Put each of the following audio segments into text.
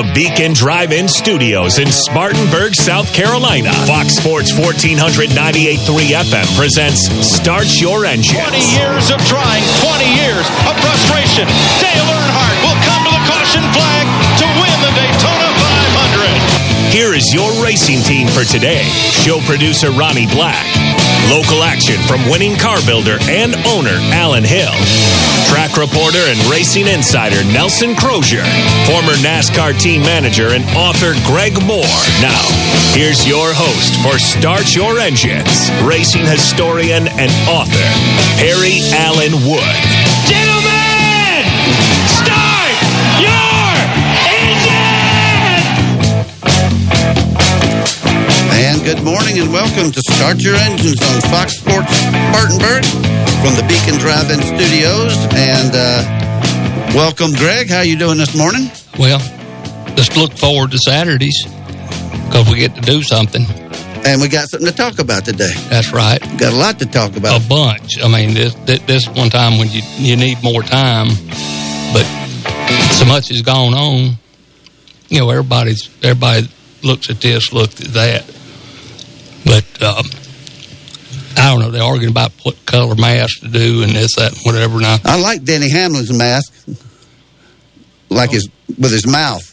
the Beacon Drive In Studios in Spartanburg, South Carolina, Fox Sports 1498.3 FM presents Start Your Engine. 20 years of trying, 20 years of frustration. Dale Earnhardt will come to the caution flag to win the Daytona 500. Here is your racing team for today. Show producer Ronnie Black. Local action from winning car builder and owner Alan Hill. Track reporter and racing insider Nelson Crozier. Former NASCAR team manager and author Greg Moore. Now, here's your host for Start Your Engines, racing historian and author, Perry Allen Wood. Good morning and welcome to Start Your Engines on Fox Sports Spartanburg from the Beacon Drive-In Studios. And uh, welcome, Greg. How you doing this morning? Well, just look forward to Saturdays because we get to do something. And we got something to talk about today. That's right. Got a lot to talk about. A bunch. I mean, this, this, this one time when you, you need more time, but so much has gone on. You know, everybody's everybody looks at this, looks at that. But um, I don't know. They're arguing about what color mask to do and this, that, and whatever. Now, I like Denny Hamlin's mask, like his with his mouth.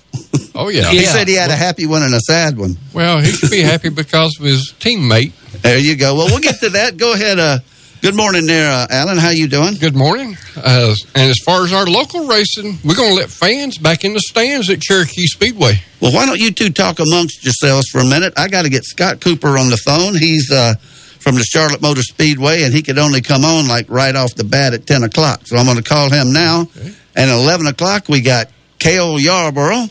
Oh yeah. He Yeah. said he had a happy one and a sad one. Well, he should be happy because of his teammate. There you go. Well, we'll get to that. Go ahead. Uh, good morning, there, uh, Alan. How you doing? Good morning. Uh, and as far as our local racing, we're going to let fans back in the stands at Cherokee Speedway. Well, why don't you two talk amongst yourselves for a minute? I got to get Scott Cooper on the phone. He's uh, from the Charlotte Motor Speedway, and he could only come on like right off the bat at 10 o'clock. So I'm going to call him now. And at 11 o'clock, we got Cale Yarborough.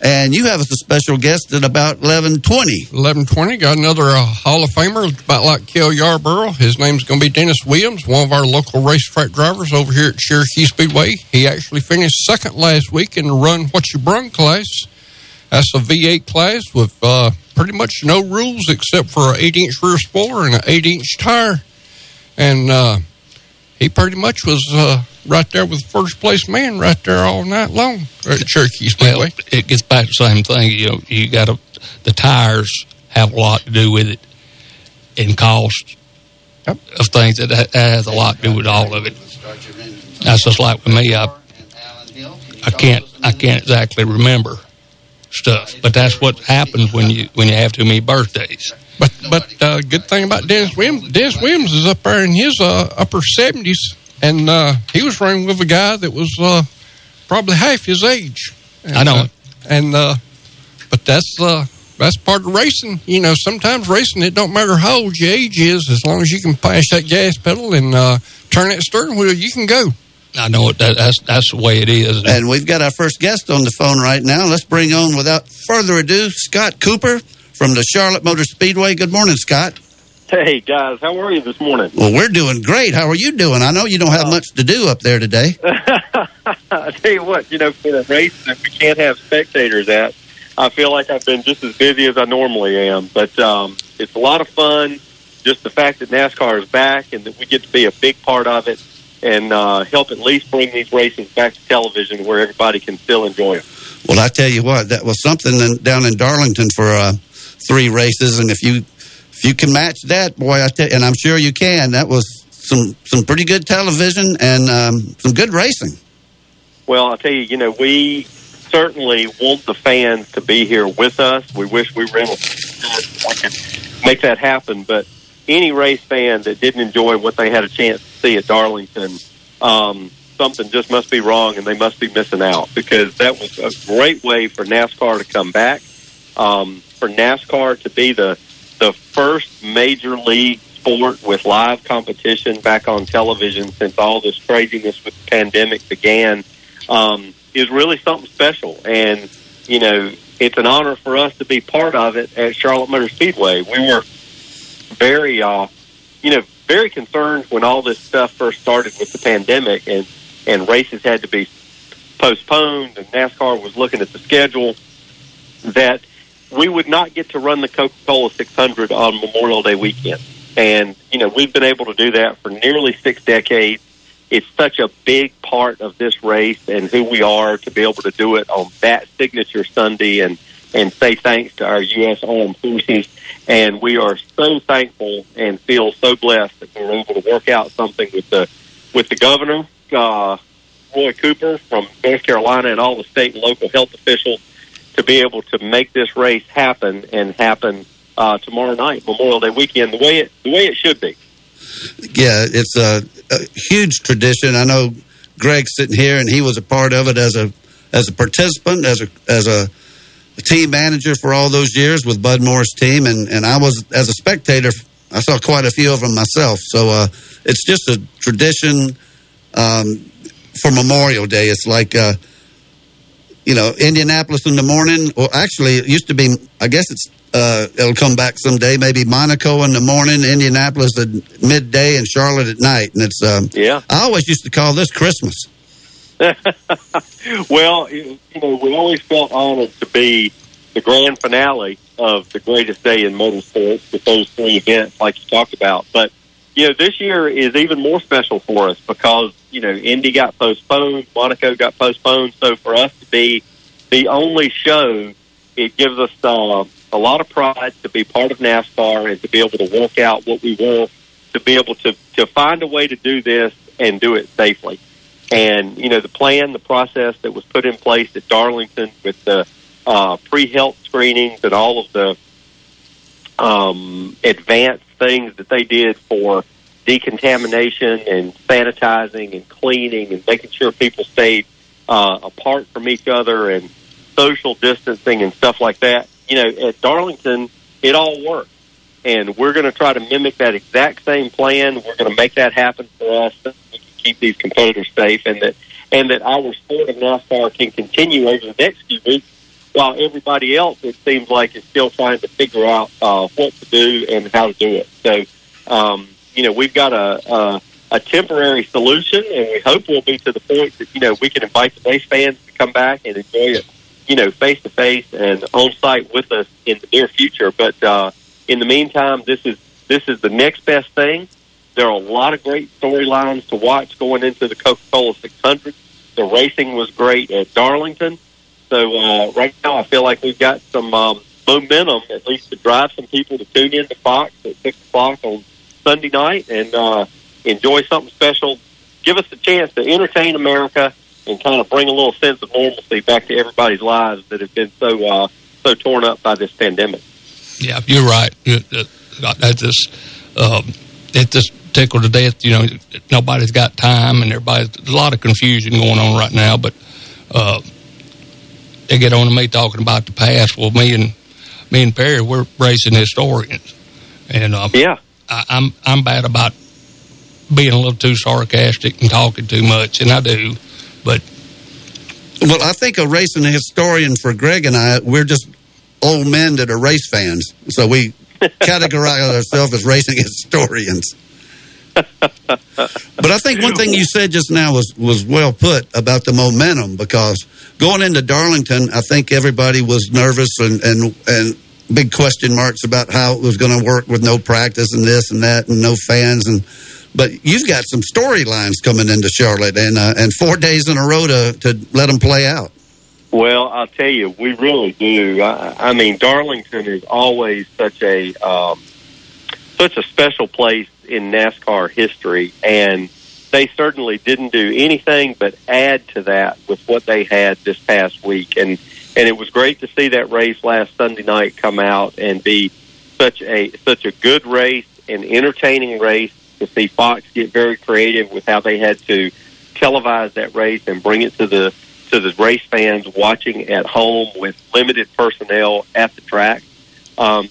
And you have us a special guest at about 11.20. Eleven twenty got another uh, Hall of Famer, about like Cale Yarborough. His name's going to be Dennis Williams, one of our local racetrack drivers over here at Cherokee Speedway. He actually finished second last week in the Run What You Brung class. That's a V8 class with uh, pretty much no rules except for an eight inch rear spoiler and an eight inch tire. And uh, he pretty much was uh, right there with first place man right there all night long at Cherokee well, Speedway. it gets back to the same thing. You know, you got to the tires have a lot to do with it, and cost Yep. of things that, that has a lot to do with all of it. That's just like with me. I I can't I can't exactly remember stuff, but that's what happens when you when you have too many birthdays. But but uh, good thing about Dennis Williams, Dennis Williams is up there in his uh, upper seventies, and uh, he was running with a guy that was uh, probably half his age. And, I know uh, it. and uh, but that's uh, that's part of racing. You know, sometimes racing it don't matter how old your age is, as long as you can pass that gas pedal and uh, turn that steering wheel, you can go. I know it. That, that's that's the way it is. And we've got our first guest on the phone right now. Let's bring on, without further ado, Scott Cooper from the Charlotte Motor Speedway. Good morning, Scott. Hey guys, how are you this morning? Well, we're doing great. How are you doing? I know you don't have much to do up there today. I tell you what, you know, for a race that we can't have spectators at, I feel like I've been just as busy as I normally am. But um, it's a lot of fun. Just the fact that NASCAR is back and that we get to be a big part of it and uh, help at least bring these races back to television where everybody can still enjoy them. Well, I tell you what, that was something in, down in Darlington for uh, three races, and if you if you can match that, boy, I tell, and I'm sure you can. That was some some pretty good television and um, some good racing. Well, I'll tell you, you know, we certainly want the fans to be here with us. We wish we were able to make that happen, but any race fan that didn't enjoy what they had a chance to see at Darlington, um, something just must be wrong and they must be missing out because that was a great way for NASCAR to come back, um, for NASCAR to be the the first major league sport with live competition back on television since all this craziness with the pandemic began um, is really something special. And, you know, it's an honor for us to be part of it at Charlotte Motor Speedway. We were very, uh, you know, very concerned when all this stuff first started with the pandemic and, and races had to be postponed and NASCAR was looking at the schedule that we would not get to run the Coca-Cola 600 on Memorial Day weekend. And, you know, we've been able to do that for nearly six decades. it's such a big part of this race and who we are to be able to do it on that signature Sunday and and say thanks to our U.S. Armed Forces. And we are so thankful and feel so blessed that we were able to work out something with the with the governor, uh, Roy Cooper from North Carolina, and all the state and local health officials to be able to make this race happen and happen uh, tomorrow night, Memorial Day weekend, the way it the way it should be. Yeah, it's a, a huge tradition. I know Greg's sitting here, and he was a part of it as a as a participant, as a as a team manager for all those years with Bud Moore's team, and and I was as a spectator. I saw quite a few of them myself. So uh, it's just a tradition um, for Memorial Day. It's like. Uh, you know, Indianapolis in the morning, or actually, it used to be. I guess it's uh, it'll come back someday. Maybe Monaco in the morning, Indianapolis at midday, and Charlotte at night. And it's um, yeah. I always used to call this Christmas. well, you know, we always felt honored to be the grand finale of the greatest day in motorsports with those three events, like you talked about. But you know, this year is even more special for us because you know Indy got postponed, Monaco got postponed. So for us to be the only show, it gives us uh, a lot of pride to be part of NASCAR and to be able to walk out what we want, to be able to to find a way to do this and do it safely. And, you know, the plan, the process that was put in place at Darlington with the uh, pre-health screenings and all of the um, advanced things that they did for decontamination and sanitizing and cleaning and making sure people stayed uh, apart from each other and social distancing and stuff like that. You know, at Darlington, it all worked. And we're going to try to mimic that exact same plan. We're going to make that happen for us so we can keep these competitors safe, and that and that our sport of NASCAR can continue over the next few weeks, while everybody else it seems like is still trying to figure out uh, what to do and how to do it. So, um, you know, we've got a, a a temporary solution, and we hope we'll be to the point that you know we can invite the base fans to come back and enjoy it, you know, face to face and on site with us in the near future. But uh, in the meantime, this is this is the next best thing. There are a lot of great storylines to watch going into the Coca Cola 600. The racing was great at Darlington. So uh, right now, I feel like we've got some um, momentum, at least to drive some people to tune in to Fox at six o'clock on Sunday night and uh, enjoy something special. Give us a chance to entertain America and kind of bring a little sense of normalcy back to everybody's lives that have been so uh, so torn up by this pandemic. Yeah, you're right. That's just um, it just tickled to death. You know, nobody's got time, and everybody's a lot of confusion going on right now. But uh, they get on to me talking about the past. Well, me and me and Perry, we're racing historians, and uh, yeah, I, I'm I'm bad about being a little too sarcastic and talking too much, and I do. But well, I think a racing historian for Greg and I, we're just old men that are race fans, so we categorize ourselves as racing historians. but I think one thing you said just now was, was well put about the momentum because going into Darlington, I think everybody was nervous and, and, and big question marks about how it was going to work with no practice and this and that and no fans and but you've got some storylines coming into Charlotte and uh, and four days in a row to, to let them play out. Well, I'll tell you, we really do. I, I mean, Darlington is always such a um, such a special place in NASCAR history, and they certainly didn't do anything but add to that with what they had this past week. And and it was great to see that race last Sunday night come out and be such a such a good race, an entertaining race. To see Fox get very creative with how they had to televise that race and bring it to the to the race fans watching at home with limited personnel at the track. Um,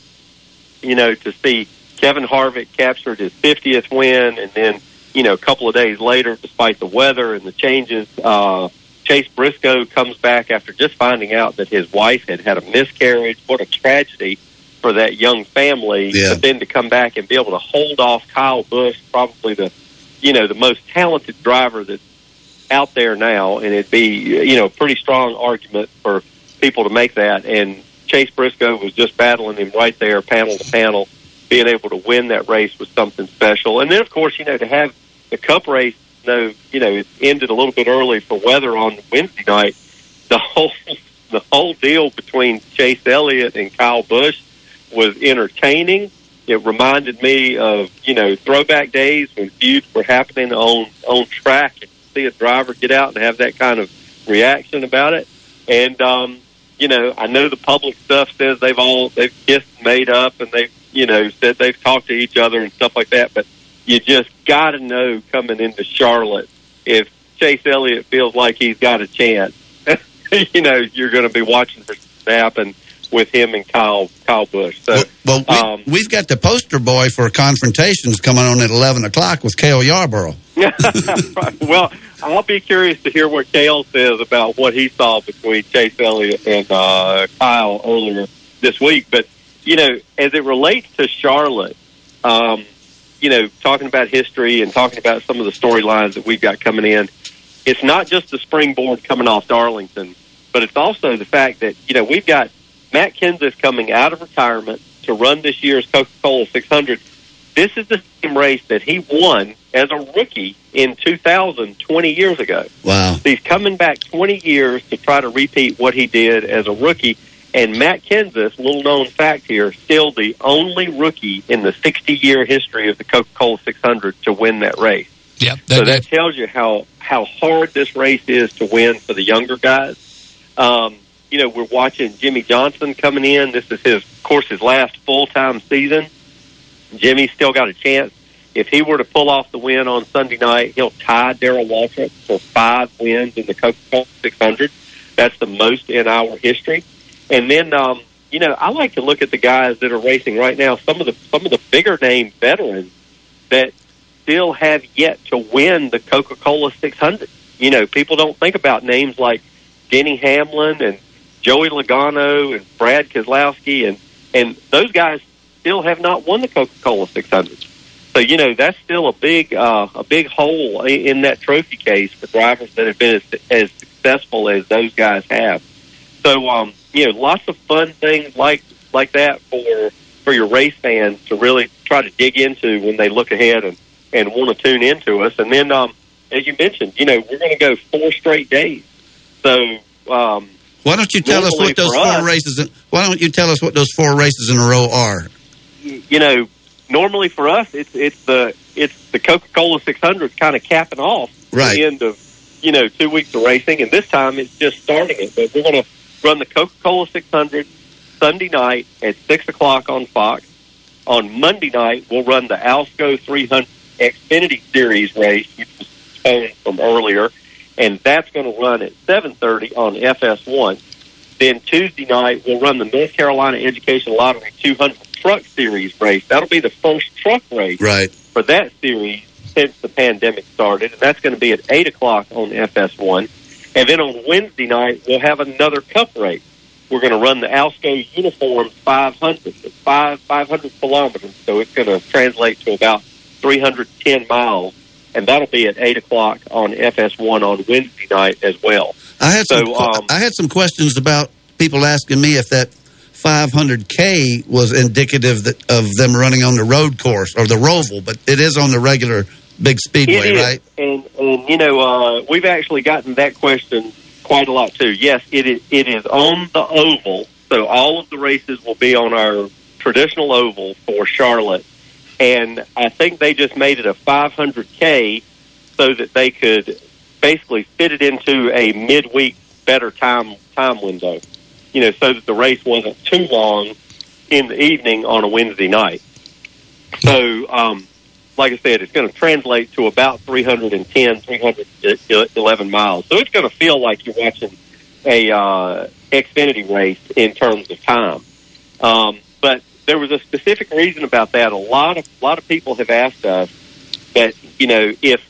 you know, to see Kevin Harvick captured his 50th win, and then you know a couple of days later, despite the weather and the changes, uh, Chase Briscoe comes back after just finding out that his wife had had a miscarriage. What a tragedy for that young family! Yeah. But then to come back and be able to hold off Kyle Busch, probably the you know the most talented driver that's out there now, and it'd be you know a pretty strong argument for people to make that. And Chase Briscoe was just battling him right there, panel to panel being able to win that race was something special. And then, of course, you know, to have the Cup race though you know it ended a little bit early for weather on Wednesday night, the whole the whole deal between Chase Elliott and Kyle Busch was entertaining. It reminded me of you know throwback days when feuds were happening on on track and see a driver get out and have that kind of reaction about it. And um, you know, I know the public stuff says they've all they've kissed made up and they've you know said they've talked to each other and stuff like that. But you just got to know coming into Charlotte if Chase Elliott feels like he's got a chance. you know, you're going to be watching for snap and with him and Kyle Kyle Busch. So, well, well we, um, we've got the poster boy for confrontations coming on at eleven o'clock with Cale Yarborough. well, I'll be curious to hear what Cale says about what he saw between Chase Elliott and uh, Kyle earlier this week. But you know, as it relates to Charlotte, um, you know, talking about history and talking about some of the storylines that we've got coming in, it's not just the springboard coming off Darlington, but it's also the fact that you know we've got Matt Kenseth coming out of retirement to run this year's Coca Cola 600. This is the same race that he won as a rookie in 2000, 20 years ago. Wow. He's coming back 20 years to try to repeat what he did as a rookie. And Matt Kenseth, little known fact here, still the only rookie in the 60 year history of the Coca Cola 600 to win that race. Yep. so that tells you how, how hard this race is to win for the younger guys. Um, you know, we're watching Jimmie Johnson coming in. This is his, of course, his last full time season. Jimmie's still got a chance. If he were to pull off the win on Sunday night, he'll tie Darrell Waltrip for five wins in the Coca Cola 600. That's the most in our history. And then, um, you know, I like to look at the guys that are racing right now. Some of the some of the bigger name veterans that still have yet to win the Coca Cola 600. You know, people don't think about names like Denny Hamlin and Joey Logano and Brad Keselowski, and and those guys still have not won the Coca Cola 600. So you know that's still a big uh, a big hole in that trophy case for drivers that have been as, as successful as those guys have. So um, you know, lots of fun things like like that for for your race fans to really try to dig into when they look ahead and and want to tune into us. And then, um, as you mentioned, you know, we're going to go four straight days. So um, Why don't you tell us what those four us- races? Why don't you tell us what those four races in a row are? you know, normally for us, it's it's the it's the Coca Cola 600 kind of capping off Right. the end of you know two weeks of racing, and this time it's just starting it. But we're going to run the Coca Cola 600 Sunday night at six o'clock on Fox. On Monday night, we'll run the Alsco 300 Xfinity Series race, which was from earlier, and that's going to run at 7:30 on FS1. Then Tuesday night, we'll run the North Carolina Education Lottery 200 Truck Series race. That'll be the first truck race Right. for that series since the pandemic started, and that's going to be at 8 o'clock on FS1. And then on Wednesday night, we'll have another cup race. We're going to run the Alsco Uniform 500, It's five, 500 kilometers, so it's going to translate to about 310 miles, and that'll be at 8 o'clock on FS1 on Wednesday night as well. I had So, some. um, I had some questions about people asking me if that 500k was indicative that, of them running on the road course or the Roval, but it is on the regular big speedway, right? and and you know uh, we've actually gotten that question quite a lot too. Yes, it is. It is on the oval, so all of the races will be on our traditional oval for Charlotte, and I think they just made it a 500k so that they could basically fit it into a midweek better time time window. You know, so that the race wasn't too long in the evening on a Wednesday night. So. um like I said, it's going to translate to about 310, 311 miles. So it's going to feel like you're watching a uh, Xfinity race in terms of time. Um, but there was a specific reason about that. A lot of a lot of people have asked us that you know if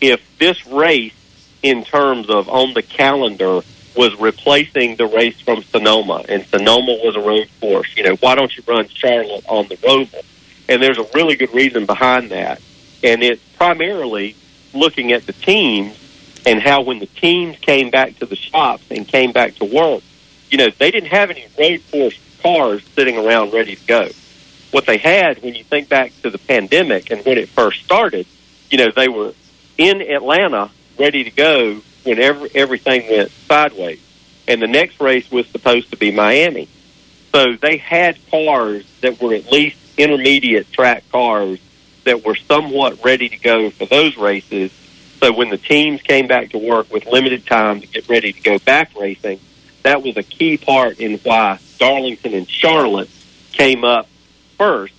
if this race in terms of on the calendar was replacing the race from Sonoma, and Sonoma was a road course. You know, why don't you run Charlotte on the Roval? And there's a really good reason behind that. And it's primarily looking at the teams and how when the teams came back to the shops and came back to work, you know, they didn't have any road course cars sitting around ready to go. What they had when you think back to the pandemic and when it first started, you know, they were in Atlanta, ready to go whenever everything went sideways. And the next race was supposed to be Miami. So they had cars that were at least intermediate track cars that were somewhat ready to go for those races. So when the teams came back to work with limited time to get ready to go back racing, that was a key part in why Darlington and Charlotte came up first,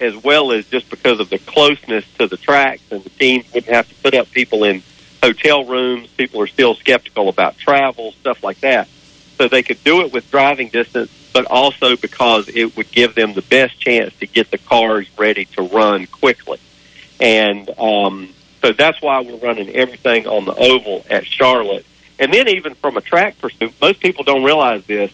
as well as just because of the closeness to the tracks and the teams wouldn't have to put up people in hotel rooms. People are still skeptical about travel, stuff like that. So they could do it with driving distance, but also because it would give them the best chance to get the cars ready to run quickly. And um, so that's why we're running everything on the oval at Charlotte. And then even from a track pursuit, most people don't realize this.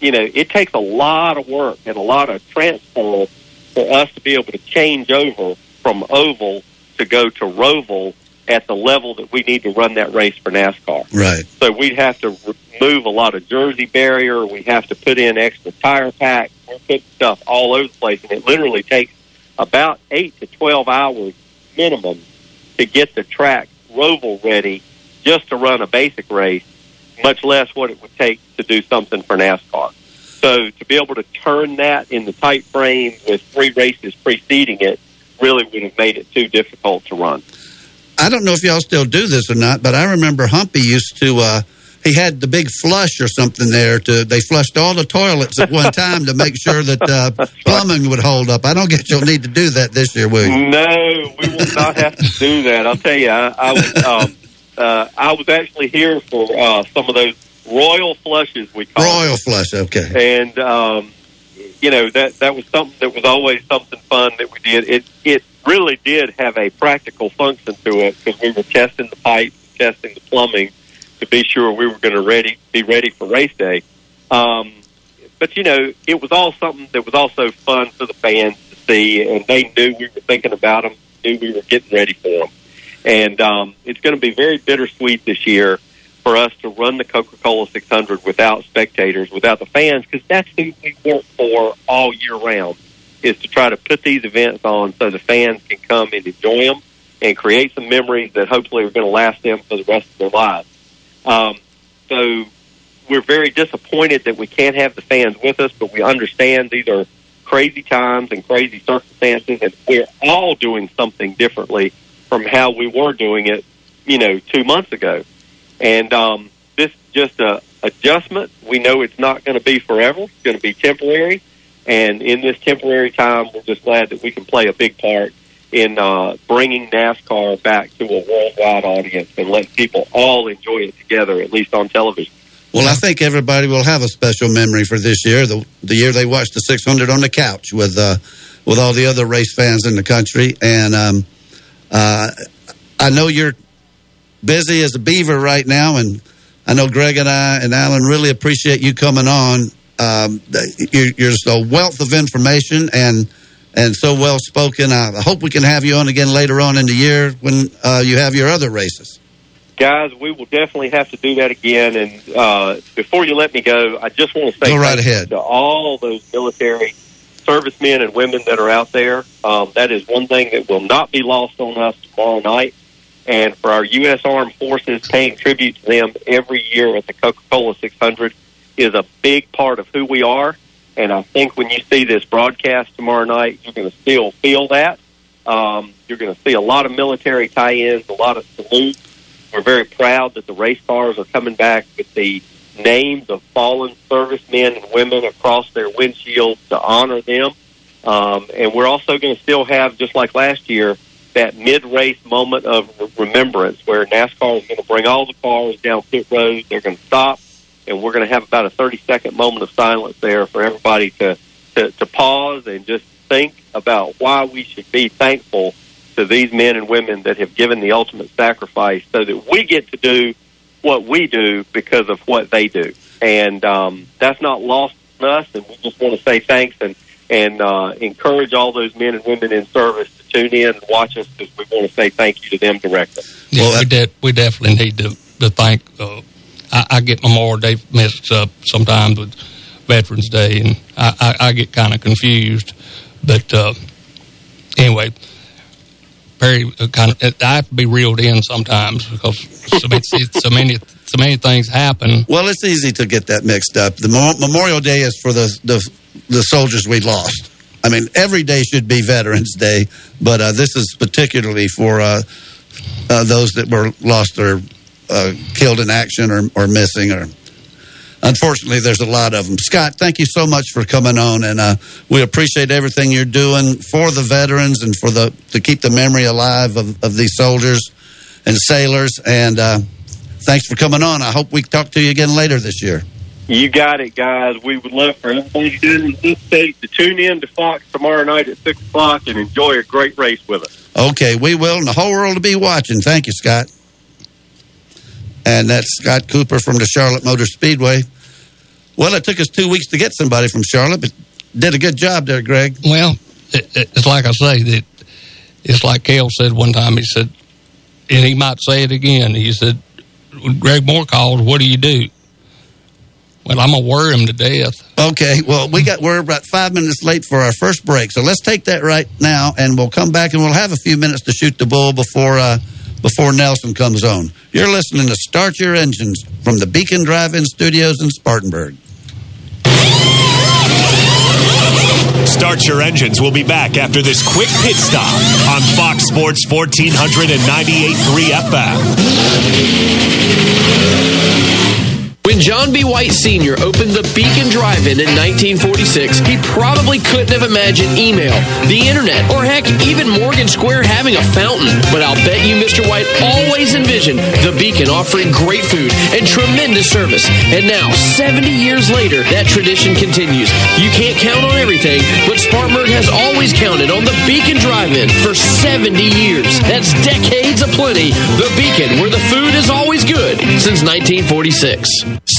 You know, it takes a lot of work and a lot of transfer for us to be able to change over from oval to go to roval at the level that we need to run that race for NASCAR. Right. So we'd have to remove a lot of jersey barrier. We have to put in extra tire packs. We're putting stuff all over the place, and it literally takes about eight to twelve hours minimum to get the track roval ready just to run a basic race, much less what it would take to do something for NASCAR. So to be able to turn that in the tight frame with three races preceding it really would have made it too difficult to run. I don't know if y'all still do this or not, but I remember Humpy used to. Uh, he had the big flush or something there. To they flushed all the toilets at one time to make sure that uh, plumbing would hold up. I don't guess you'll need to do that this year, will you? No, we will not have to do that. I'll tell you, I, I was um, uh, I was actually here for uh, some of those royal flushes we call Royal flush, okay. and um, you know that that was something that was always something fun that we did. It it really did have a practical function to it because we were testing the pipes, testing the plumbing to be sure we were going to ready be ready for race day. Um, but you know, it was all something that was also fun for the fans to see, and they knew we were thinking about them, knew we were getting ready for them, and um, it's going to be very bittersweet this year for us to run the Coca-Cola 600 without spectators, without the fans, because that's who we work for all year round, is to try to put these events on so the fans can come and enjoy them and create some memories that hopefully are going to last them for the rest of their lives. Um, so we're very disappointed that we can't have the fans with us, but we understand these are crazy times and crazy circumstances, and we're all doing something differently from how we were doing it, you know, two months ago. And um, this just a adjustment. We know it's not going to be forever. It's going to be temporary. And in this temporary time, we're just glad that we can play a big part in uh, bringing NASCAR back to a worldwide audience and let people all enjoy it together, at least on television. Well, I think everybody will have a special memory for this year, the the year they watched the 600 on the couch with uh, with all the other race fans in the country. And um, uh, I know you're busy as a beaver right now, and I know Greg and I and Alan really appreciate you coming on. Um, you're, you're a wealth of information and and so well spoken. I hope we can have you on again later on in the year when uh, you have your other races. Guys, we will definitely have to do that again. And uh, before you let me go, I just want to say Go right ahead. to all those military servicemen and women that are out there. Um, that is one thing that will not be lost on us tomorrow night. And for our U.S. Armed Forces, paying tribute to them every year at the Coca-Cola 600 is a big part of who we are. And I think when you see this broadcast tomorrow night, you're going to still feel that. Um, you're going to see a lot of military tie-ins, a lot of salutes. We're very proud that the race cars are coming back with the names of fallen servicemen and women across their windshields to honor them. Um, and we're also going to still have, just like last year, that mid-race moment of remembrance where NASCAR is going to bring all the cars down pit road. They're going to stop, and we're going to have about a 30-second moment of silence there for everybody to, to, to pause and just think about why we should be thankful to these men and women that have given the ultimate sacrifice so that we get to do what we do because of what they do. And um, that's not lost on us, and we just want to say thanks and, and uh, encourage all those men and women in service tune in and watch us because we want to say thank you to them directly. Yeah, Well, we, de- we definitely need to, to thank. Uh, I, I get Memorial Day mixed up sometimes with Veterans Day, and I, I, I get kind of confused. But uh, anyway, very uh, kind of. I have to be reeled in sometimes because so many, so many, so many things happen. Well, it's easy to get that mixed up. The Memorial Day is for the, the the soldiers we lost. I mean, every day should be Veterans Day, but uh, this is particularly for uh, uh, those that were lost or uh, killed in action or, or missing or unfortunately there's a lot of them scott thank you so much for coming on and uh, we appreciate everything you're doing for the veterans and for the to keep the memory alive of, of these soldiers and sailors and uh, thanks for coming on. I hope we talk to you again later this year You got it, guys. We would love for everybody to in this state to tune in to Fox tomorrow night at 6 o'clock and enjoy a great race with us. okay we will and the whole world will be watching thank you scott and that's scott cooper from the charlotte motor speedway well it took us two weeks to get somebody from charlotte but did a good job there greg Well, it, it- it's like I say that it's like Cale said one time. He said, and he might say it again. He said, Greg Moore called, what do you do? Well, I'm gonna worry him to death. Okay, well, we got we're about five minutes late for our first break, so let's take that right now, and we'll come back and we'll have a few minutes to shoot the bull before uh, before Nelson comes on. You're listening to Start Your Engines from the Beacon Drive-In Studios in Spartanburg. Start your engines. We'll be back after this quick pit stop on Fox Sports 1498.3 FM. When John B. White Sr. opened the Beacon Drive-In in 1946, he probably couldn't have imagined email, the internet, or heck, even Morgan Square having a fountain. But I'll bet you Mr. White always envisioned the Beacon offering great food and tremendous service. And now, 70 years later, that tradition continues. You can't count on everything, but Spartanburg has always counted on the Beacon Drive-In for 70 years. That's decades aplenty. The Beacon, where the food is always good since 1946.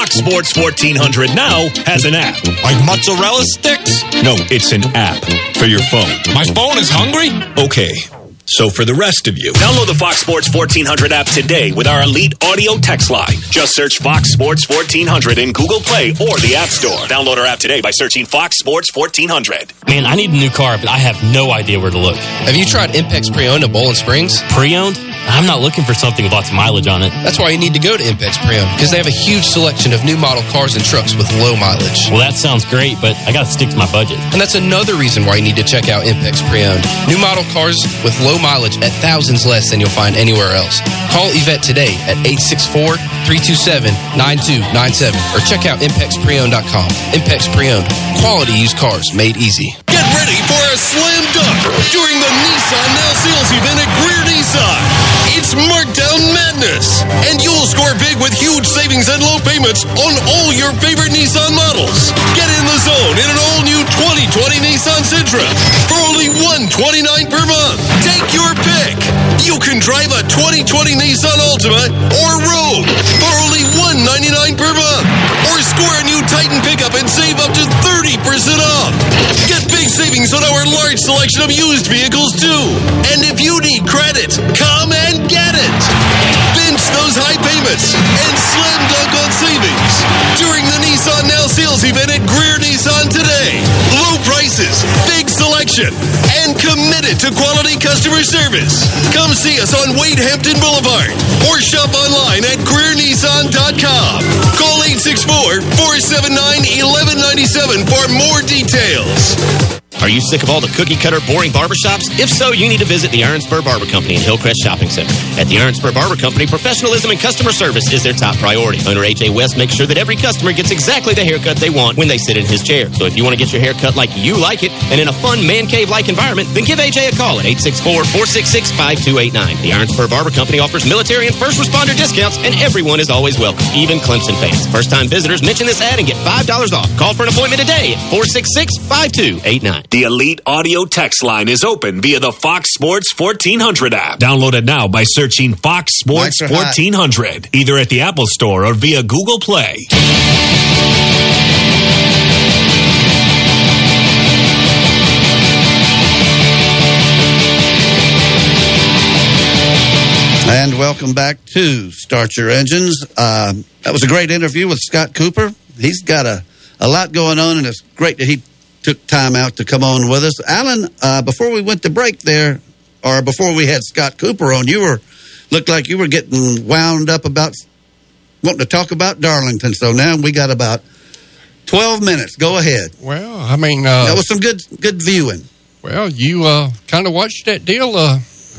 Fox Sports 1400 now has an app. Like mozzarella sticks? No, it's an app for your phone. My phone is hungry? Okay. So for the rest of you, download the Fox Sports 1400 app today with our elite audio text line. Just search Fox Sports 1400 in Google Play or the App Store. Download our app today by searching Fox Sports 1400. Man, I need a new car, but I have no idea where to look. Have you tried Impex Pre-Owned at Bowling Springs? Pre-owned? I'm not looking for something with lots of mileage on it. That's why you need to go to Impex Pre-Owned because they have a huge selection of new model cars and trucks with low mileage. Well, that sounds great, but I got to stick to my budget. And that's another reason why you need to check out Impex Pre-Owned. New model cars with low mileage at thousands less than you'll find anywhere else. Call Yvette today at 864-327-9297 or check out ImpexPreowned.com. Impex Pre-Owned. Quality used cars made easy. Get ready for a slam dunk during the Nissan Now Sales event at Greer Nissan. It's Markdown Madness, and you'll score big with huge savings and low payments on all your favorite Nissan models. Get in the zone in an all-new 2020 Nissan Sentra for only 129 per month. Take your pick. You can drive a 2020 Nissan Altima or Rogue for only 199 per month, or score a new Titan pickup and save up to 30% off. Get big savings on our large selection of used vehicles too. And if you need credit, come and slam dunk on savings during the Nissan Now sales event at Greer Nissan today. Low prices, big selection, and committed to quality customer service. Come see us on Wade Hampton Boulevard or shop online at GreerNissan.com. Call 864-479-1197 for more details. Are you sick of all the cookie cutter, boring barbershops? If so, you need to visit the Iron Spur Barber Company in Hillcrest Shopping Center. At the Iron Spur Barber Company, professionalism and customer service is their top priority. Owner AJ West makes sure that every customer gets exactly the haircut they want when they sit in his chair. So if you want to get your hair cut like you like it and in a fun man cave like environment, then give AJ a call at 864 466 5289. The Iron Spur Barber Company offers military and first responder discounts, and everyone is always welcome, even Clemson fans. First time visitors mention this ad and get $5 off. Call for an appointment today at 466 5289. The Elite Audio text line is open via the Fox Sports 1400 app. Download it now by searching Fox Sports Mics hot. 1400, either at the Apple Store or via Google Play. And welcome back to Start Your Engines. Um, that was a great interview with Scott Cooper. He's got a, a lot going on, and it's great that he took time out to come on with us. Alan, uh, before we went to break there, or before we had Scott Cooper on, you were looked like you were getting wound up about wanting to talk about Darlington. So now we got about twelve minutes. Go ahead. Well, I mean, uh, that was some good good viewing. Well, you uh, kind of watched that deal. Uh,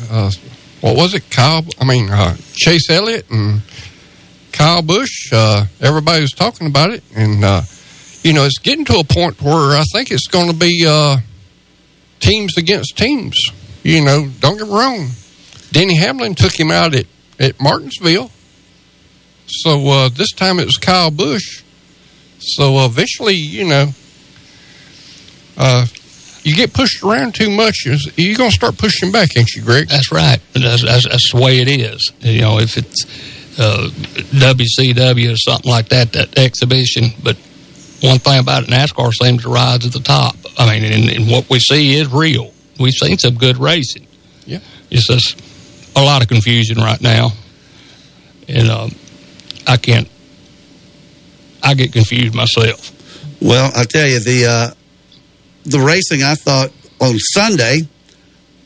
uh, what was it, Kyle? I mean, uh, Chase Elliott and Kyle Busch. Uh, everybody was talking about it, and uh, you know, it's getting to a point where I think it's going to be uh, teams against teams. You know, don't get me wrong. Denny Hamlin took him out at at Martinsville, so uh, this time it was Kyle Busch. So eventually, you know, uh, you get pushed around too much, you're going to start pushing back, ain't you, Greg? That's right. That's, that's, that's the way it is. You know, if it's uh, WCW or something like that, that exhibition. But one thing about it, NASCAR seems to rise at the top. I mean, and, and what we see is real. We've seen some good racing. Yeah. It's just a lot of confusion right now. And um, I can't, I get confused myself. Well, I tell you the uh, the racing I thought on Sunday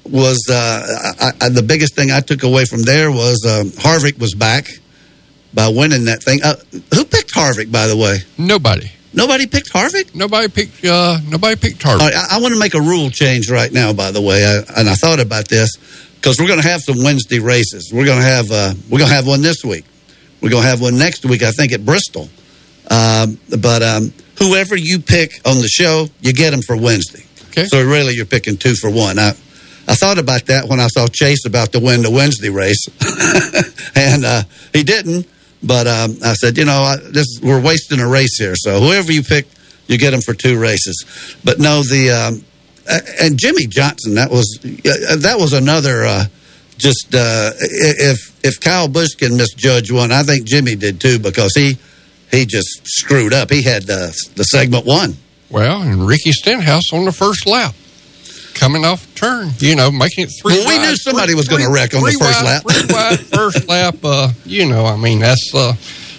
was uh, I, I, the biggest thing I took away from there was um, Harvick was back by winning that thing. Uh, who picked Harvick, by the way? Nobody. Nobody picked Harvick. Nobody picked. Uh, nobody picked Harvick. Right, I, I want to make a rule change right now. By the way, I, and I thought about this because we're going to have some Wednesday races. We're going to have uh, we're going to have one this week. We're going to have one next week. I think at Bristol. Um, but um, whoever you pick on the show, you get them for Wednesday. Okay. So really, you're picking two for one. I I thought about that when I saw Chase about to win the Wednesday race, and uh, he didn't. But um, I said, you know, I, this we're wasting a race here. So whoever you pick, you get them for two races. But no, the um, and Jimmie Johnson that was uh, that was another. Uh, just uh, if if Kyle Busch can misjudge one, I think Jimmy did too because he he just screwed up. He had uh, the segment one. Well, and Ricky Stenhouse on the first lap, coming off turn, you know, making it three. Well, we wide, knew somebody three- was gonna wreck on the first wide, lap. Three wide first lap. Uh, you know, I mean, that's uh,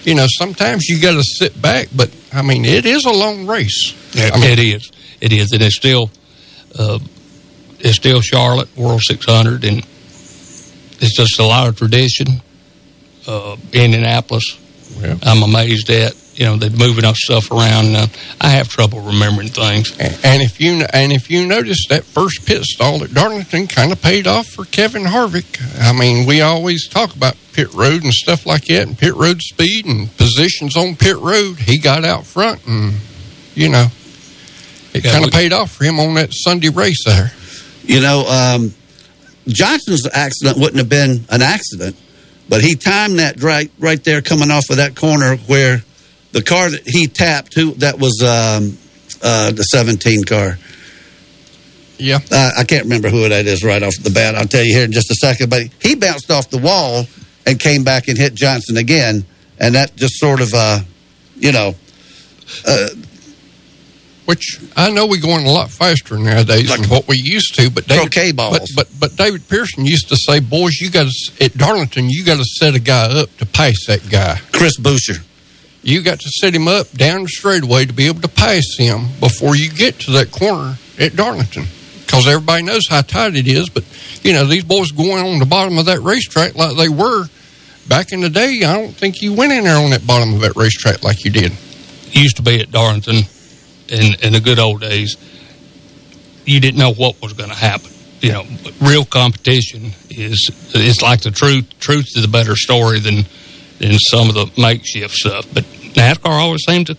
you know, sometimes you got to sit back, but I mean, it is a long race. Yeah, I mean, it is. It is, and it's still, uh, it's still Charlotte World 600, and it's just a lot of tradition. Uh, Indianapolis, Yeah. I'm amazed at. You know, they're moving up stuff around. Uh, I have trouble remembering things. And if you and if you notice that first pit stall at Darlington kind of paid off for Kevin Harvick. I mean, we always talk about pit road and stuff like that, and pit road speed and positions on pit road. He got out front, and you know, it Yeah, kind of paid off for him on that Sunday race there. You know, um, Johnson's accident wouldn't have been an accident, but he timed that right right there coming off of that corner where the car that he tapped, who that was um, uh, the 17 car. Yeah, uh, I can't remember who that is right off the bat. I'll tell you here in just a second. But he bounced off the wall and came back and hit Johnson again, and that just sort of, uh, you know, uh, Which I know we're going a lot faster nowadays than what we used to. But David, croquet balls. But, but but David Pearson used to say, "Boys, you got to at Darlington, you got to set a guy up to pass that guy." Chris Buescher. You got to set him up down the straightaway to be able to pass him before you get to that corner at Darlington. Because everybody knows how tight it is. But, you know, these boys going on the bottom of that racetrack like they were back in the day, I don't think you went in there on that bottom of that racetrack like you did. Used to be at Darlington in, in the good old days. You didn't know what was going to happen. You know, real competition is it's like the truth. Truth is a better story than than some of the makeshift stuff. But NASCAR always seemed to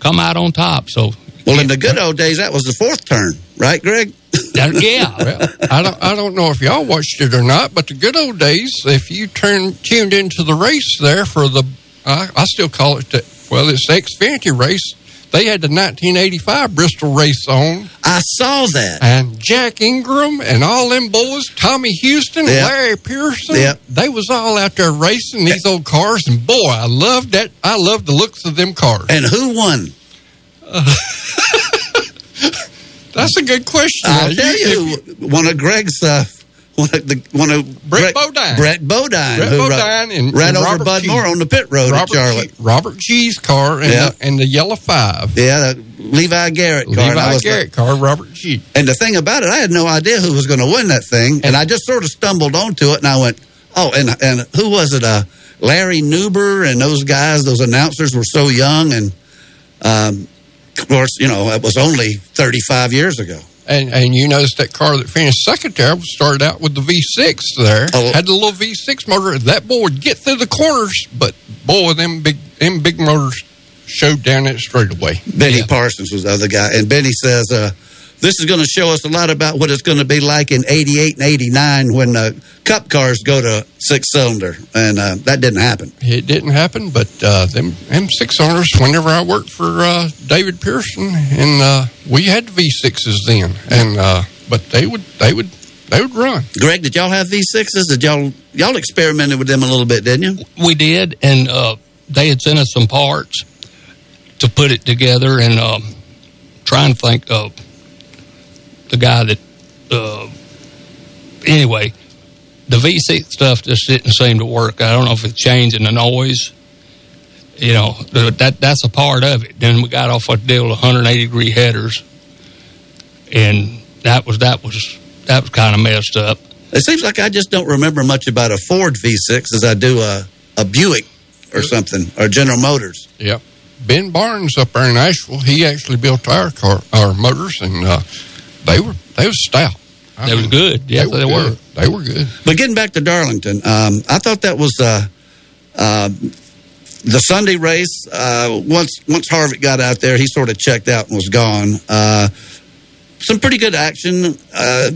come out on top. So well, in the good old days, that was the fourth turn, right, Greg? yeah, Well, I don't, I don't know if y'all watched it or not, but the good old days, if you turn tuned into the race there for the, I, I still call it the, well, it's the Xfinity race. They had the 1985 Bristol race on. I saw that. And Jack Ingram and all them boys, Tommy Houston, Yep. Larry Pearson, Yep. they was all out there racing these old cars. And boy, I loved that. I loved the looks of them cars. And who won? That's a good question. I Uh, tell you, one of Greg's, uh, one of the one of Brett Greg- Bodine. Brett Bodine, Brett Bodine and- ran and over Bud G. Moore on the pit road Robert at Charlotte. G, Robert G's car and, Yeah. the, and the yellow five. Yeah, the Levi Garrett car. and Levi Garrett car, Robert G. And the thing about it, I had no idea who was going to win that thing, and I just sort of stumbled onto it, and I went, "Oh!" And and who was it? Uh, Larry Nuber and those guys, those announcers were so young, and um, of course, you know, it was only thirty five years ago. And and you noticed that car that finished second there started out with the V6 there. Oh. Had the little V6 motor. That boy would get through the corners, but boy, them big them big motors showed down that straightaway. Benny Parsons was the other guy, and Benny says, uh, "This is going to show us a lot about what it's going to be like in '88 and '89 when uh, Cup cars go to six cylinder," and uh, that didn't happen. It didn't happen, but uh, them them six owners. Whenever I worked for uh, David Pearson, and uh, we had V6s then, and uh, but they would they would they would run. Greg, did y'all have V6s? Did y'all y'all experimented with them a little bit, didn't you? We did, and uh, they had sent us some parts to put it together, and um, trying to think of the guy that. Uh, anyway, the V6 stuff just didn't seem to work. I don't know if it's changing the noise. You know, that that's a part of it. Then we got off a deal with 180 degree headers, and that was that was that was kind of messed up. It seems like I just don't remember much about a Ford V6 as I do a, a Buick or something or General Motors. Yep. Ben Barnes up there in Asheville, he actually built our car, our motors, and uh, they were they was stout. I They was good. Yes, they were. good. They were good. But getting back to Darlington, um, I thought that was uh, uh, the Sunday race. Uh, once once Harvick got out there, he sort of checked out and was gone. Uh, some pretty good action. A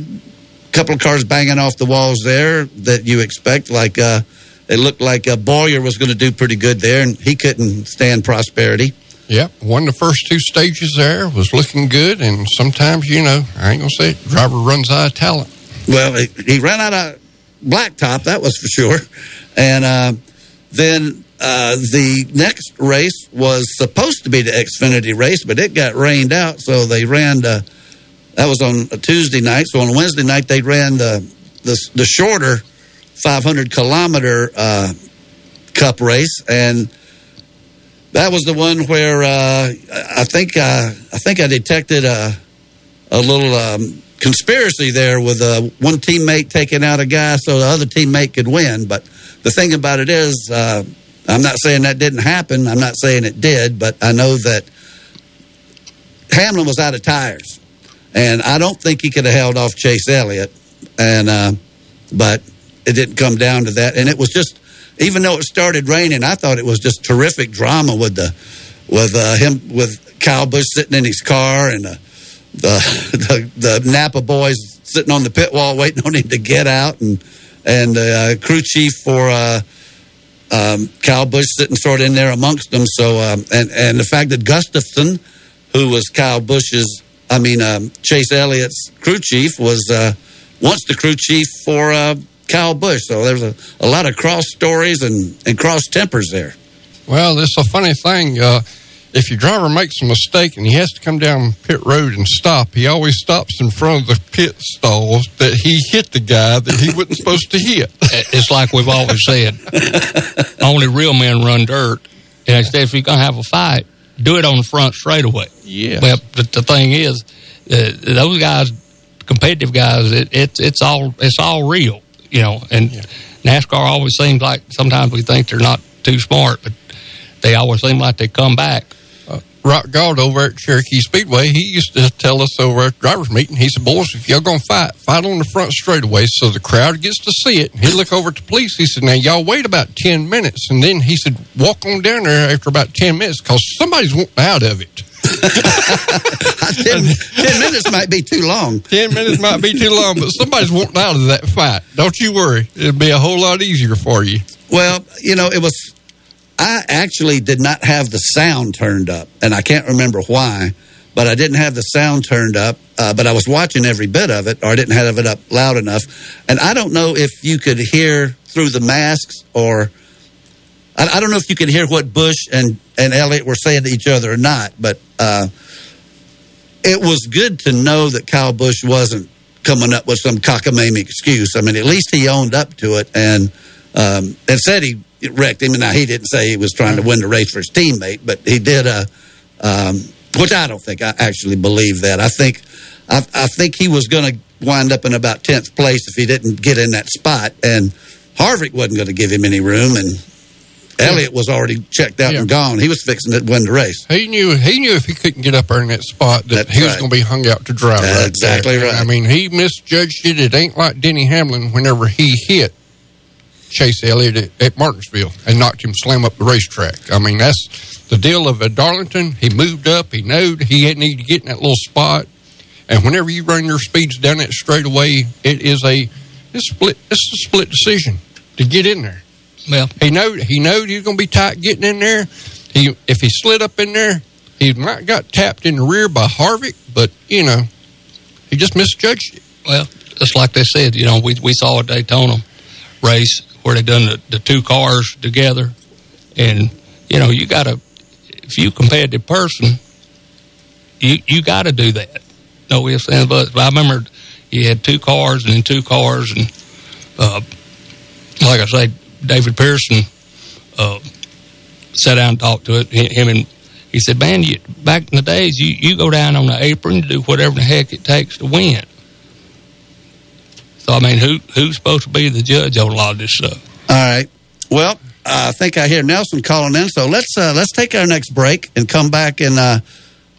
couple of cars banging off the walls there that you expect. Like uh, it looked like uh, Byron was going to do pretty good there, and he couldn't stand prosperity. Yep. Won the first two stages there, was looking good, and sometimes, you know, I ain't gonna say it, driver runs out of talent. Well, he, he ran out of blacktop, that was for sure. And uh, then uh, the next race was supposed to be the Xfinity race, but it got rained out, so they ran the. That was on a Tuesday night. So on Wednesday night they ran the the, the shorter 500 kilometer uh, Cup race, and that was the one where uh, I think uh, I think I detected a a little um, conspiracy there with uh, one teammate taking out a guy so the other teammate could win. But the thing about it is, uh, I'm not saying that didn't happen. I'm not saying it did, but I know that Hamlin was out of tires, and I don't think he could have held off Chase Elliott. And uh, but it didn't come down to that, and it was just even though it started raining, I thought it was just terrific drama with the with uh, him with Kyle Busch sitting in his car and the the, the the Napa boys sitting on the pit wall waiting on him to get out, and and the uh, crew chief for uh, um, Kyle Busch sitting sort of in there amongst them. So um, and and the fact that Gustafson, who was Kyle Busch's, I mean um, Chase Elliott's crew chief, was uh, once the crew chief for uh, Kyle Busch. So there's a, a lot of cross stories and, and cross tempers there. Well, it's a funny thing. Uh, if your driver makes a mistake and he has to come down pit road and stop, he always stops in front of the pit stalls that he hit the guy that he wasn't supposed to hit. It's like we've always said. Only real men run dirt. And instead, if you're going to have a fight, do it on the front straightaway. Yeah. Well, the, the thing is, uh, those guys, competitive guys, it, it's it's all it's all real, you know. And NASCAR always seems like sometimes we think they're not too smart, but they always seem like they come back. Uh, Rock God over at Cherokee Speedway, he used to tell us over at drivers meeting, he said, boys, if y'all going to fight, fight on the front straightaway so the crowd gets to see it. He'd look over at the police. He said, now y'all wait about 10 minutes. And then he said, walk on down there after about 10 minutes because somebody's wanting out of it. ten, ten minutes might be too long. 10 minutes might be too long, but somebody's wanting out of that fight. Don't you worry. It'll be a whole lot easier for you. Well, you know, it was I actually did not have the sound turned up, and I can't remember why, but I didn't have the sound turned up. Uh, but I was watching every bit of it, or I didn't have it up loud enough. And I don't know if you could hear through the masks, or I, I don't know if you could hear what Busch and and Elliott were saying to each other or not. But uh, it was good to know that Kyle Busch wasn't coming up with some cockamamie excuse. I mean, at least he owned up to it and um, and said he wrecked him. And now he didn't say he was trying to win the race for his teammate, but he did. Uh, um, which I don't think I actually believe that. I think I, I think he was going to wind up in about tenth place if he didn't get in that spot, and Harvick wasn't going to give him any room, and Elliott was already checked out and gone. He was fixing to win the race. He knew he knew if he couldn't get up there in that spot that That's he was right. going to be hung out to dry. That's right exactly there. right. I mean, he misjudged it. It ain't like Denny Hamlin whenever he hit Chase Elliott at, at Martinsville and knocked him slam up the racetrack. I mean, that's the deal of a Darlington. He moved up. He knowed he had need to get in that little spot. And whenever you run your speeds down that straightaway, it is a it's split. It's a split decision to get in there. Well, he know he knowed he was going to be tight getting in there. He if he slid up in there, he might got tapped in the rear by Harvick, but you know he just misjudged it. Well, just like they said, you know, we we saw a Daytona race where they done the, the two cars together, and you know, you got to if you competitive person, you you got to do that. No ifs ands buts. But I remember you had two cars and then two cars, and uh, like I say, David Pearson uh, sat down and talked to it. Him and he said, "Man, you, back in the days, you you go down on the apron, to do whatever the heck it takes to win." So I mean, who who's supposed to be the judge on a lot of this stuff? All right. Well, I think I hear Nelson calling in, so let's uh, let's take our next break and come back and uh,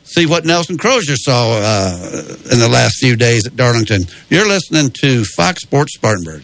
see what Nelson Crozier saw uh, in the last few days at Darlington. You're listening to Fox Sports Spartanburg.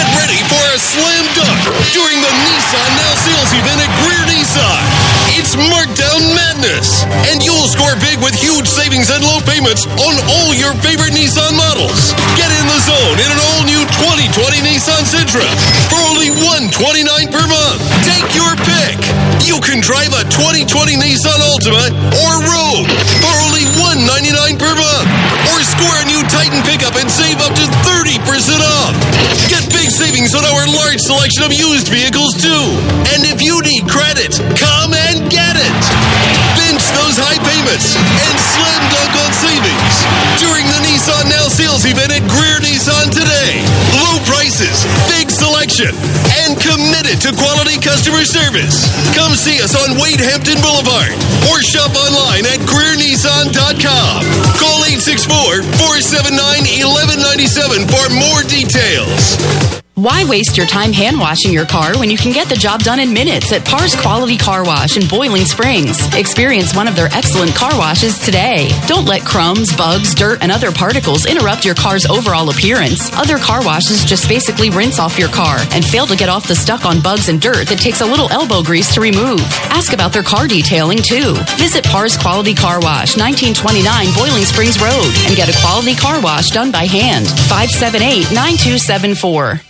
Get ready for a slam dunk during the Nissan Now Sales event at Greer Nissan. It's Markdown Madness, and you'll score big with huge savings and low payments on all your favorite Nissan models. Get in the zone in an all-new 2020 Nissan Sentra for only 129 per month. Take your pick. You can drive a 2020 Nissan Altima or Rogue for only 199 per month, or score a new Titan pickup and save up to 30% off. Savings on our large selection of used vehicles too. And if you need credit, come and get it. Pinch those high payments and slam dunk on savings during the Nissan Now sales event at Greer Nissan today. Low prices, big selection, and committed to quality customer service. Come see us on Wade Hampton Boulevard or shop online at GreerNissan.com. Call 864-479-1197 for more details. Why waste your time hand washing your car when you can get the job done in minutes at Pars Quality Car Wash in Boiling Springs? Experience one of their excellent car washes today. Don't let crumbs, bugs, dirt, and other particles interrupt your car's overall appearance. Other car washes just basically rinse off your car and fail to get off the stuck on bugs and dirt that takes a little elbow grease to remove. Ask about their car detailing too. Visit Pars Quality Car Wash, 1929 Boiling Springs Road, and get a quality car wash done by hand. 578 9274.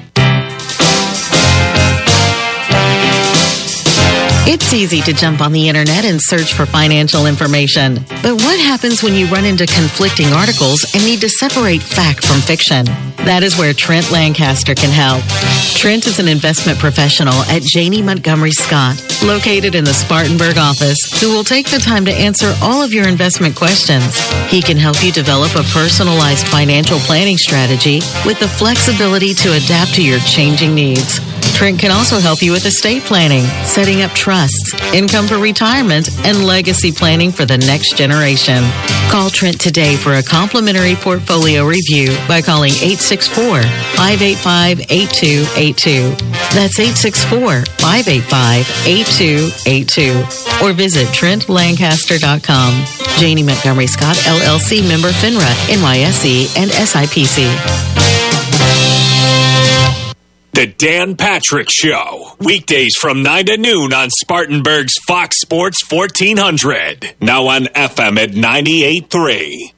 It's easy to jump on the internet and search for financial information. But what happens when you run into conflicting articles and need to separate fact from fiction? That is where Trent Lancaster can help. Trent is an investment professional at Janney Montgomery Scott, located in the Spartanburg office, who will take the time to answer all of your investment questions. He can help you develop a personalized financial planning strategy with the flexibility to adapt to your changing needs. Trent can also help you with estate planning, setting up trusts, income for retirement, and legacy planning for the next generation. Call Trent today for a complimentary portfolio review by calling 864 585 8282. That's 864 585 8282. Or visit TrentLancaster.com. Janney Montgomery Scott, LLC member FINRA, NYSE, and SIPC. The Dan Patrick Show. Weekdays from 9 to noon on Spartanburg's Fox Sports 1400. Now on FM at 98.3.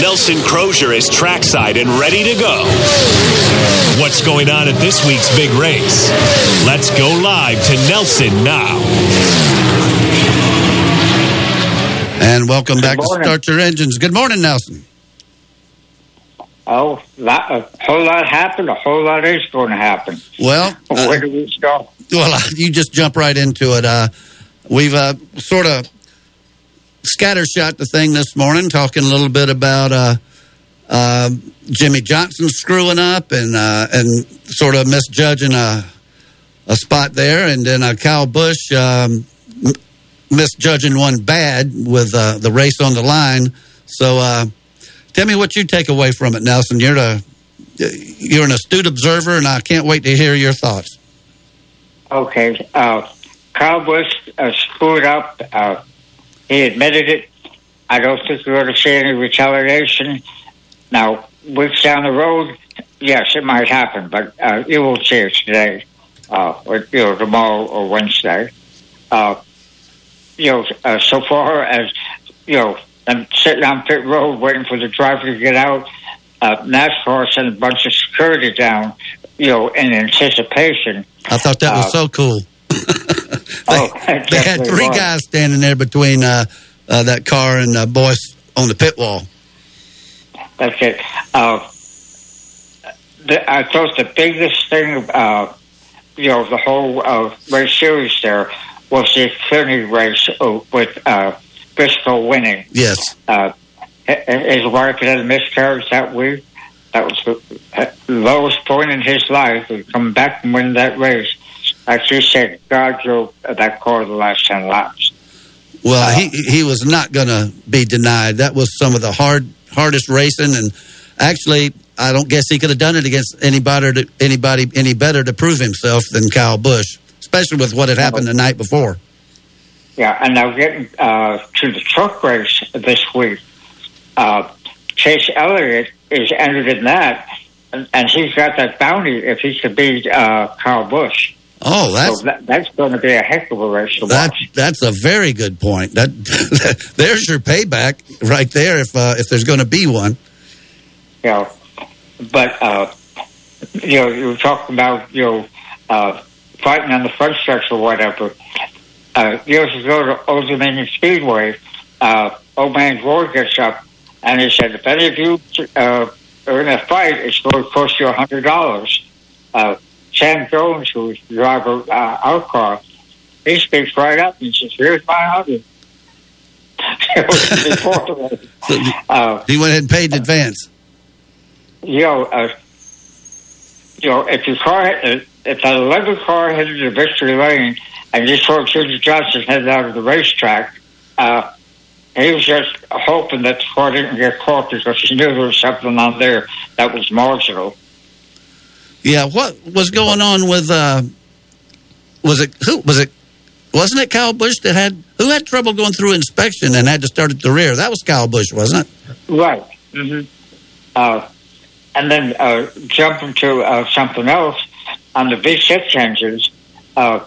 Nelson Crozier is trackside and ready to go. What's going on at this week's big race? Let's go live to Nelson now. And welcome back to Start Your Engines. Good morning, Nelson. Oh, a whole lot happened. A whole lot is going to happen. Well, Where uh, do we start? well, you just jump right into it. Uh, we've uh, sort of scattershot the thing this morning, talking a little bit about uh, uh, Jimmie Johnson screwing up and uh, and sort of misjudging a a spot there, and then uh, Kyle Busch um, m- misjudging one bad with uh, the race on the line. So, uh, tell me what you take away from it, Nelson. You're a you're an astute observer, and I can't wait to hear your thoughts. Okay. Uh, Kyle uh, screwed up. Uh, he admitted it. I don't think we're going to see any retaliation. Now, weeks down the road, yes, it might happen, but uh, you won't see it today, uh, or you know, tomorrow or Wednesday. Uh, you know, uh, so far as you know, I'm sitting on pit road waiting for the driver to get out. Uh, NASCAR sent a bunch of security down, you know, in anticipation. I thought that was Uh, so cool. oh, They had three guys standing there between uh, uh, that car and uh, boys on the pit wall. That's it. Uh, the, I thought the biggest thing, uh, you know, the whole uh, race series there was the Xfinity race uh, with uh, Briscoe winning. Yes. Uh, his wife had a miscarriage that week. That was the uh, lowest point in his life. To come back and win that race. Like she said, God drove that car the last 10 laps. Well, he he was not going to be denied. That was some of the hard hardest racing, and actually, I don't guess he could have done it against anybody anybody any better to prove himself than Kyle Busch, especially with what had happened the night before. Yeah, and now getting uh, to the truck race this week, uh, Chase Elliott is entered in that, and, and he's got that bounty if he could beat uh, Kyle Busch. Oh, that's so that, that's going to be a heck of a race to that, watch. that's a very good point. That there's your payback right there. If uh, if there's going to be one, Yeah, but uh, you know, you were talking about you know uh, fighting on the front stretch or whatever. Uh, years ago to Old Dominion Speedway, uh, old man Roy gets up and he said, "If any of you uh, are in a fight, it's going to cost you a hundred dollars." Uh, Sam Jones, who was the driver uh, our car, he speaks right up and says, "Here's my hundred. it was before the race. Uh, he went ahead and paid in advance. you know, uh, you know, if your car, if that 11 car headed to Victory Lane and you saw Junior Johnson headed out of the racetrack, uh, he was just hoping that the car didn't get caught because he knew there was something on there that was marginal. Yeah, what was going on with? Uh, was it who was it? Wasn't it Kyle Busch that had who had trouble going through inspection and had to start at the rear? That was Kyle Busch, wasn't it? Right. hmm Uh, and then uh, jumping to uh, something else on the V6 engines, uh,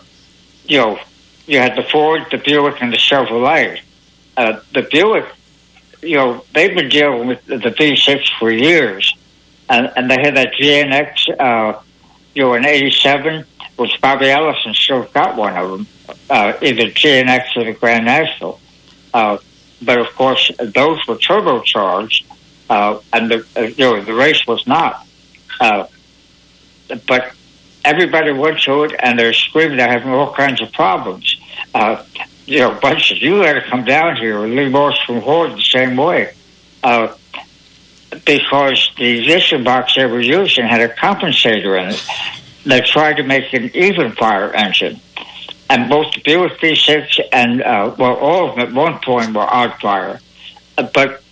you know, you had the Ford, the Buick, and the Chevrolet. Uh, the Buick, you know, they've been dealing with the V6 for years, and, and they had that GNX uh, you know, in '87, which Bobby Allison still got one of them, uh, either GNX or the Grand National. Uh, but of course, those were turbocharged, uh, and the uh, you know the race was not. Uh, but everybody went to it, and they're screaming. They're having all kinds of problems. Uh, you know, bunches. You got to come down here. Lee Morse from Horde the same way. Uh, because the ignition box they were using had a compensator in it. They tried to make an even fire engine. And both the Buick V6 and, uh, well, all of them at one point were odd fire. But,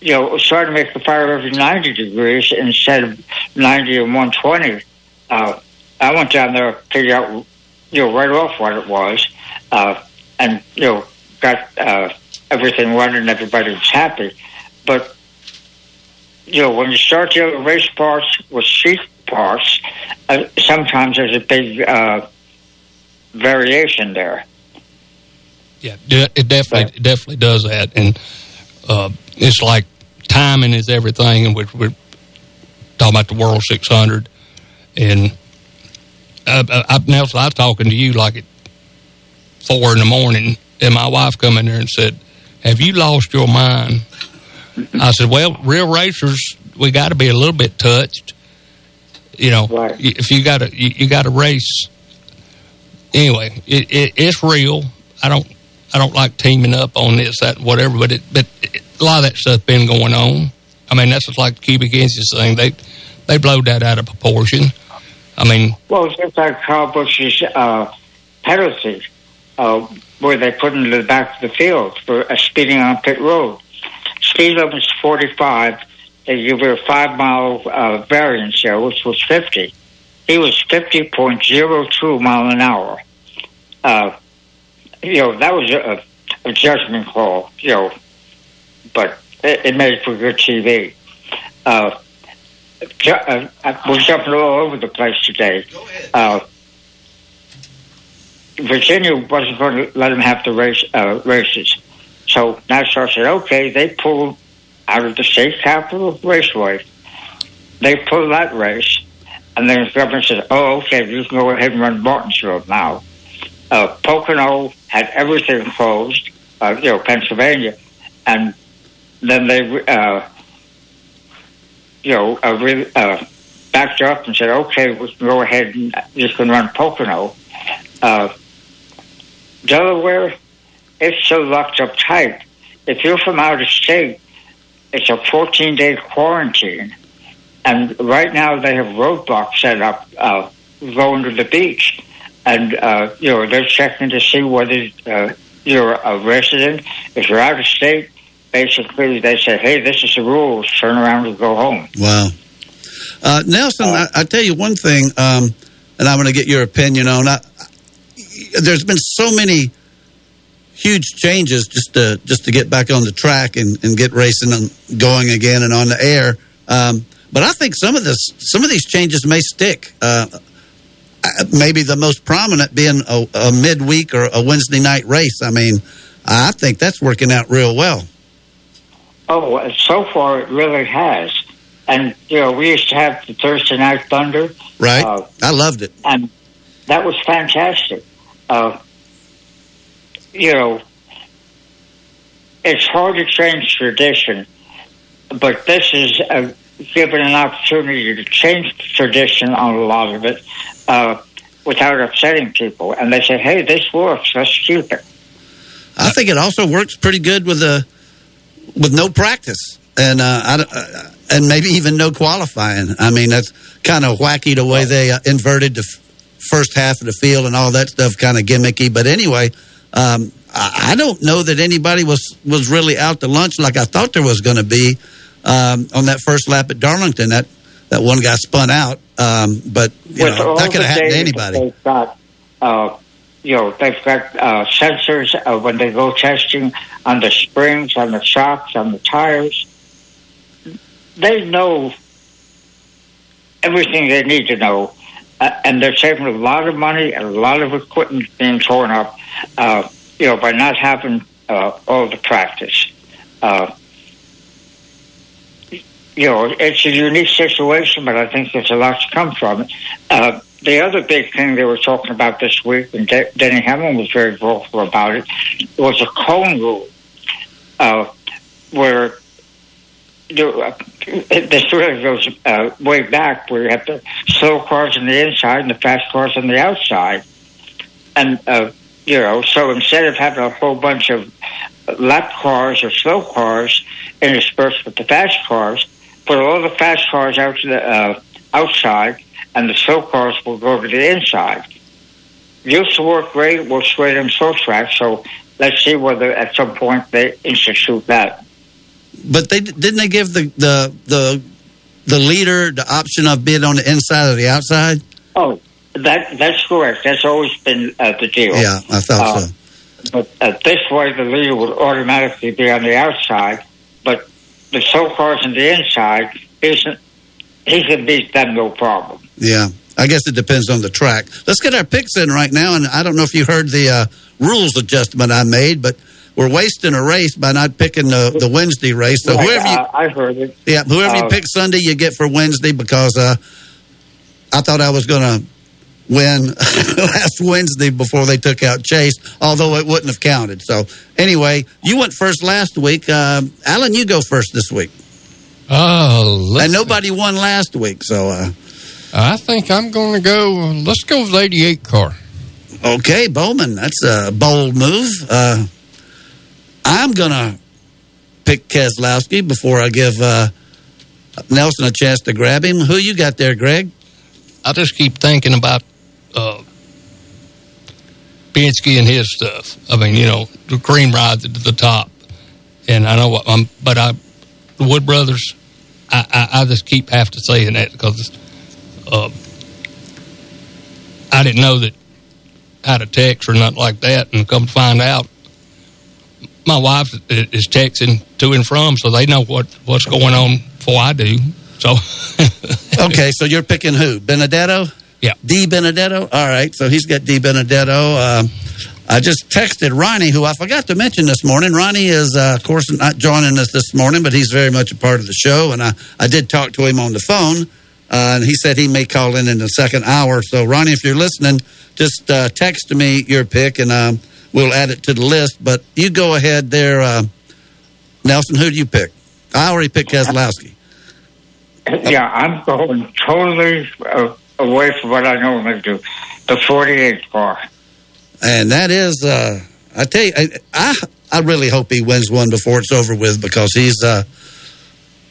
you know, it trying to make the fire every 90 degrees instead of 90 and 120. Uh, I went down there to figure out, you know, right off what it was. Uh, and, you know, got uh, everything running and everybody was happy. But you know, when you start dealing race parts with sheet parts, uh, sometimes there's a big uh, variation there. Yeah, it definitely it definitely does that, and uh, it's like timing is everything, and we're, we're talking about the World 600, and uh, I, Nelson, I was talking to you like at four in the morning, and my wife come in there and said, "Have you lost your mind?" I said, well, real racers, we got to be a little bit touched. You know, right. if you got to, you, you got to race. Anyway, it, it, it's real. I don't, I don't like teaming up on this, that, whatever. But it, but it, a lot of that stuff been going on. I mean, that's just like the cubic inches thing. They, they blowed that out of proportion. I mean, well, just like Kyle Busch's uh, penalty, uh, where they put him to the back of the field for speeding on pit road speed limit is 45. They give a five mile uh, variance there, which was 50. He was 50.02 mile an hour. Uh, you know, that was a, a judgment call, you know, but it, it made for good TV. Uh, uh, we're jumping all over the place today. Uh, Virginia wasn't going to let them have the race uh, races. So NASCAR said, okay, they pulled out of the state capital raceway. They pulled that race, and then the government said, oh, okay, you can go ahead and run Martinsville now. Uh, Pocono had everything closed, uh, you know, Pennsylvania, and then they, uh, you know, uh, re- uh, backed up and said, okay, we can go ahead and you can run Pocono. Uh, Delaware it's so locked up tight. If you're from out of state, it's a 14 day quarantine. And right now they have roadblocks set up uh, going to the beach. And, uh, you know, they're checking to see whether uh, you're a resident. If you're out of state, basically they say, hey, this is the rules. Turn around and go home. Wow. Uh, Nelson, I, I tell you one thing, um, and I'm going to get your opinion on. I, there's been so many huge changes just to just to get back on the track and, and get racing and going again and on the air. Um, but I think some of this some of these changes may stick. Uh, maybe the most prominent being a, a midweek or a Wednesday night race. I mean, I think that's working out real well. Oh, so far it really has. And you know, we used to have the Thursday night Thunder. Right. Uh, I loved it, and that was fantastic. Uh, you know, it's hard to change tradition, but this is a, given an opportunity to change tradition on a lot of it uh, without upsetting people. And they say, "Hey, this works. Let's keep it." I think it also works pretty good with a with no practice and uh, I, uh, and maybe even no qualifying. I mean, that's kind of wacky the way they uh, inverted the f- first half of the field and all that stuff, kind of gimmicky. But anyway, um, I don't know that anybody was was really out to lunch like I thought there was going to be um, on that first lap at Darlington. That that one guy spun out, um, but you With know that could have happened to anybody. Got, uh, you know, they've got uh, sensors uh, when they go testing on the springs, on the shocks, on the tires. They know everything they need to know, uh, and they're saving a lot of money and a lot of equipment being torn up. Uh, you know, by not having uh, all the practice. Uh, you know, it's a unique situation, but I think there's a lot to come from it. The other big thing they were talking about this week, and De- Denny Hamlin was very vocal about it, was a cone rule, uh, where the, uh, this really goes uh, way back, where you have the slow cars on the inside and the fast cars on the outside, and uh, you know, so instead of having a whole bunch of lap cars or slow cars interspersed with the fast cars, put all the fast cars out to the uh, outside, and the cars will go to the inside. Used to work great. We'll sway them slow track. So let's see whether at some point they institute that. But they didn't they give the the the the leader the option of being on the inside or the outside? Oh, that that's correct. That's always been uh, the deal. Yeah, I thought Uh, so. But uh, this way, the leader would automatically be on the outside. But the cars on the inside isn't. He can beat them no problem. Yeah, I guess it depends on the track. Let's get our picks in right now, and I don't know if you heard the uh, rules adjustment I made, but we're wasting a race by not picking the, the Wednesday race. So Right, whoever you, uh, I heard it. yeah, whoever you Uh, pick Sunday, you get for Wednesday because uh, I thought I was going to win last Wednesday before they took out Chase, although it wouldn't have counted. So anyway, you went first last week. Um, Alan, you go first this week. Oh, and nobody won last week, so. I think I'm going to go. Let's go with 88 car. Okay, Bowman, that's a bold move. Uh, I'm going to pick Keselowski before I give uh, Nelson a chance to grab him. Who you got there, Greg? I just keep thinking about uh, Penske and his stuff. I mean, you know, the cream rides to the top, and I know what I'm, but I, the Wood Brothers, I, I, I just keep have to saying that because uh, I didn't know that had a text or nothing like that, and come to find out, my wife is texting to and from, so they know what what's going on before I do. So, okay, so you're picking who? Benedetto? Yeah. DiBenedetto? All right, so he's got DiBenedetto. Um, I just texted Ronnie, who I forgot to mention this morning. Ronnie is, uh, of course, not joining us this morning, but he's very much a part of the show. And I, I did talk to him on the phone, uh, and he said he may call in in the second hour. So, Ronnie, if you're listening, just uh, text me your pick, and um, we'll add it to the list. But you go ahead there, uh, Nelson. Who do you pick? I already picked Keselowski. Yeah, I'm going totally uh, away from what I normally do. The 48 car. And that is, uh, I tell you, I, I I really hope he wins one before it's over with because he's, uh,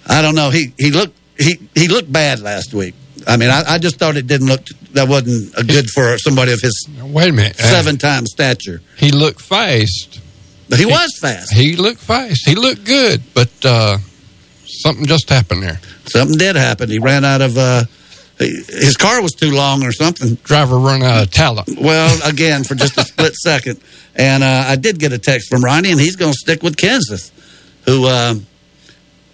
I don't know, he he looked he he looked bad last week. I mean, I, I just thought it didn't look that wasn't a good for somebody of his Wait a minute. Uh, seven time stature. He looked fast. But he was fast. He looked fast. He looked good, but uh, something just happened there. Something did happen. He ran out of. Uh, his car was too long or something. Driver run out of talent. Well, again, for just a split second. And uh, I did get a text from Ronnie, and he's going to stick with Kenseth, who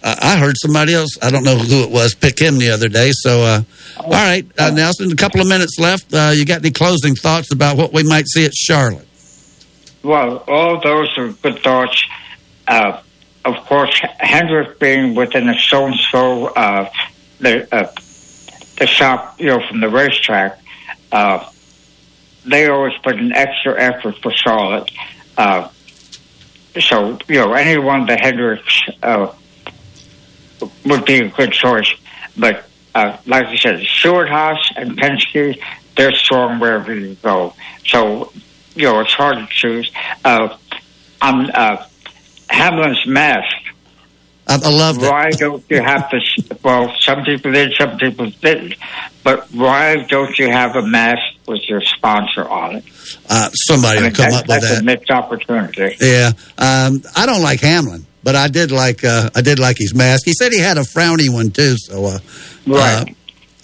uh, I heard somebody else, I don't know who it was, pick him the other day. So, uh, all right, uh, Nelson, a couple of minutes left. Uh, you got any closing thoughts about what we might see at Charlotte? Well, all those are good thoughts. Uh, of course, Hendrick being within a stone's throw of the uh, the shop, you know, from the racetrack, they always put an extra effort for Charlotte. So, you know, anyone that Hendricks would be a good choice. But uh, like I said, Stewart Haas and Penske, they're strong wherever you go. So, you know, it's hard to choose. Uh, I'm uh, Hamlin's mask. I, I loved it. Why don't you have to? Well, some people did, some people didn't. But why don't you have a mask with your sponsor on it? Uh, somebody I mean, will come that's, up with that's that. a missed opportunity. Yeah, um, I don't like Hamlin, but I did like uh, I did like his mask. He said he had a frowny one too. So, uh, Right. uh,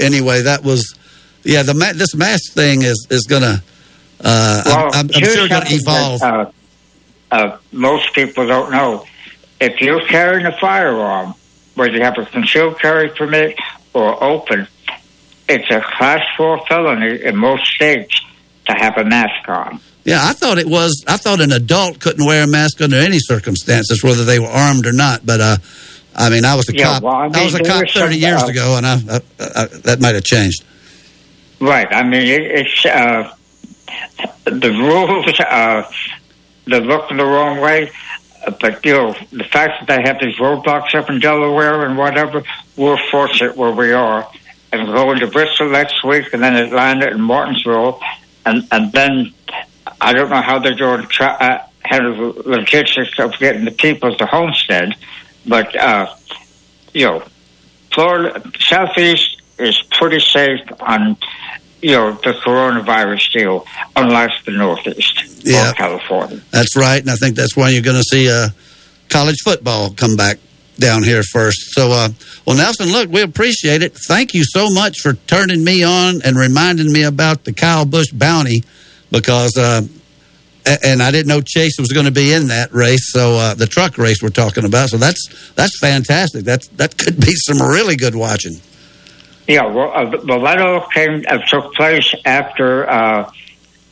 anyway, that was yeah. The ma- this mask thing is is gonna. Uh, Well, I'm, I'm sure to something that, evolve. uh, uh, most people don't know. If you're carrying a firearm, whether you have a concealed carry permit or open, it's a class four felony in most states to have a mask on. Yeah, I thought it was. I thought an adult couldn't wear a mask under any circumstances, whether they were armed or not. But uh, I mean, I was a Yeah, cop. well, I I, was a cop 30 years uh, ago, and I, I, that might have changed. Right. I mean, it, it's uh, the rules. Uh, they look the wrong way, but you know the fact that they have these roadblocks up in Delaware and whatever, we're fortunate where we are. And going to Bristol next week, and then Atlanta and Martinsville, and and then I don't know how they're doing tra- uh, handle the logistics of getting the people to Homestead, but uh, you know, Florida Southeast is pretty safe on you know the coronavirus deal, unless the Northeast Yeah. California. That's right, and I think that's why you're going to see uh, college football come back down here first. So, uh, well, Nelson, look, we appreciate it. Thank you so much for turning me on and reminding me about the Kyle Busch bounty because, uh, and I didn't know Chase was going to be in that race. So, uh, the truck race we're talking about. So that's that's fantastic. That's that could be some really good watching. Yeah, well, uh, all came uh, took place after uh,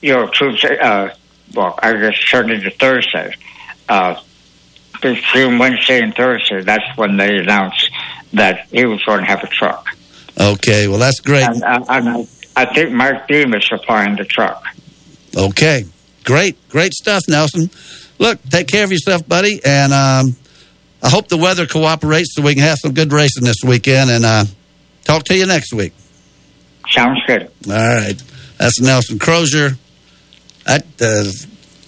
you know Tuesday. Uh, well, I guess turned into Thursday. Uh, between Wednesday and Thursday, that's when they announced that he was going to have a truck. Okay, well, that's great. And, uh, and I, I think Mike Beam is supplying the truck. Okay, great, great stuff, Nelson. Look, take care of yourself, buddy, and um, I hope the weather cooperates so we can have some good racing this weekend. And uh, talk to you next week. Sounds good. All right, that's Nelson Crozier. That uh,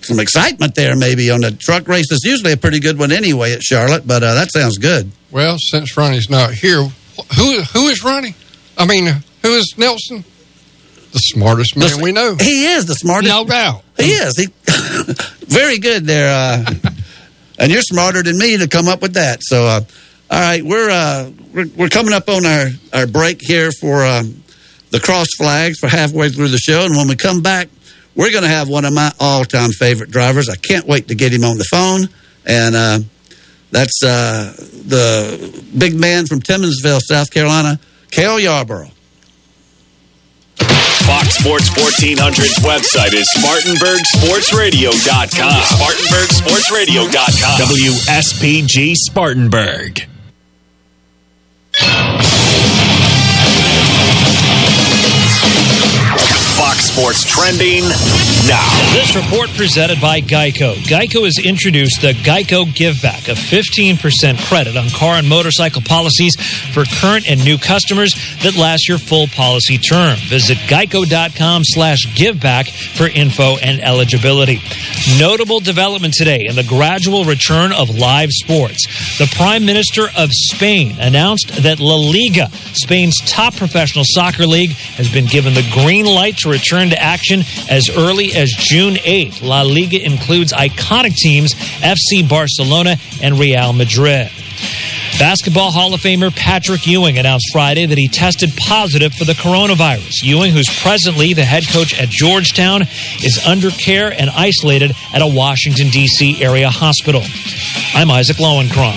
some excitement there, maybe on the truck race. It's usually a pretty good one anyway at Charlotte, but uh, that sounds good. Well, since Ronnie's not here, who who is Ronnie? I mean, who is Nelson? The smartest man we know. He is the smartest. No doubt. He is. He very good there. Uh, and you're smarter than me to come up with that. So, uh, all right, we're, uh, we're we're coming up on our our break here for um, the cross flags for halfway through the show, and when we come back, we're going to have one of my all time favorite drivers. I can't wait to get him on the phone, and uh, that's uh, the big man from Timmonsville, South Carolina, Cale Yarborough. Fox Sports 1400's website is SpartanburgSportsRadio.com. SpartanburgSportsRadio.com. WSPG Spartanburg. Sports trending now. This report presented by Geico. Geico has introduced the Geico Give Back, a 15% credit on car and motorcycle policies for current and new customers that last your full policy term. Visit geico.com slash giveback for info and eligibility. Notable development today in the gradual return of live sports. The Prime Minister of Spain announced that La Liga, Spain's top professional soccer league, has been given the green light to return to action as early as June 8th. La Liga includes iconic teams FC Barcelona and Real Madrid. Basketball Hall of Famer Patrick Ewing announced Friday that he tested positive for the coronavirus. Ewing, who's presently the head coach at Georgetown, is under care and isolated at a Washington, D.C. area hospital. I'm Isaac Lowenkron.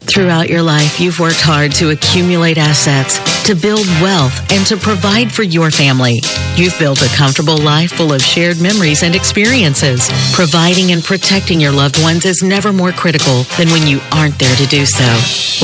Throughout your life, you've worked hard to accumulate assets, to build wealth, and to provide for your family. You've built a comfortable life full of shared memories and experiences. Providing and protecting your loved ones is never more critical than when you aren't there to do so.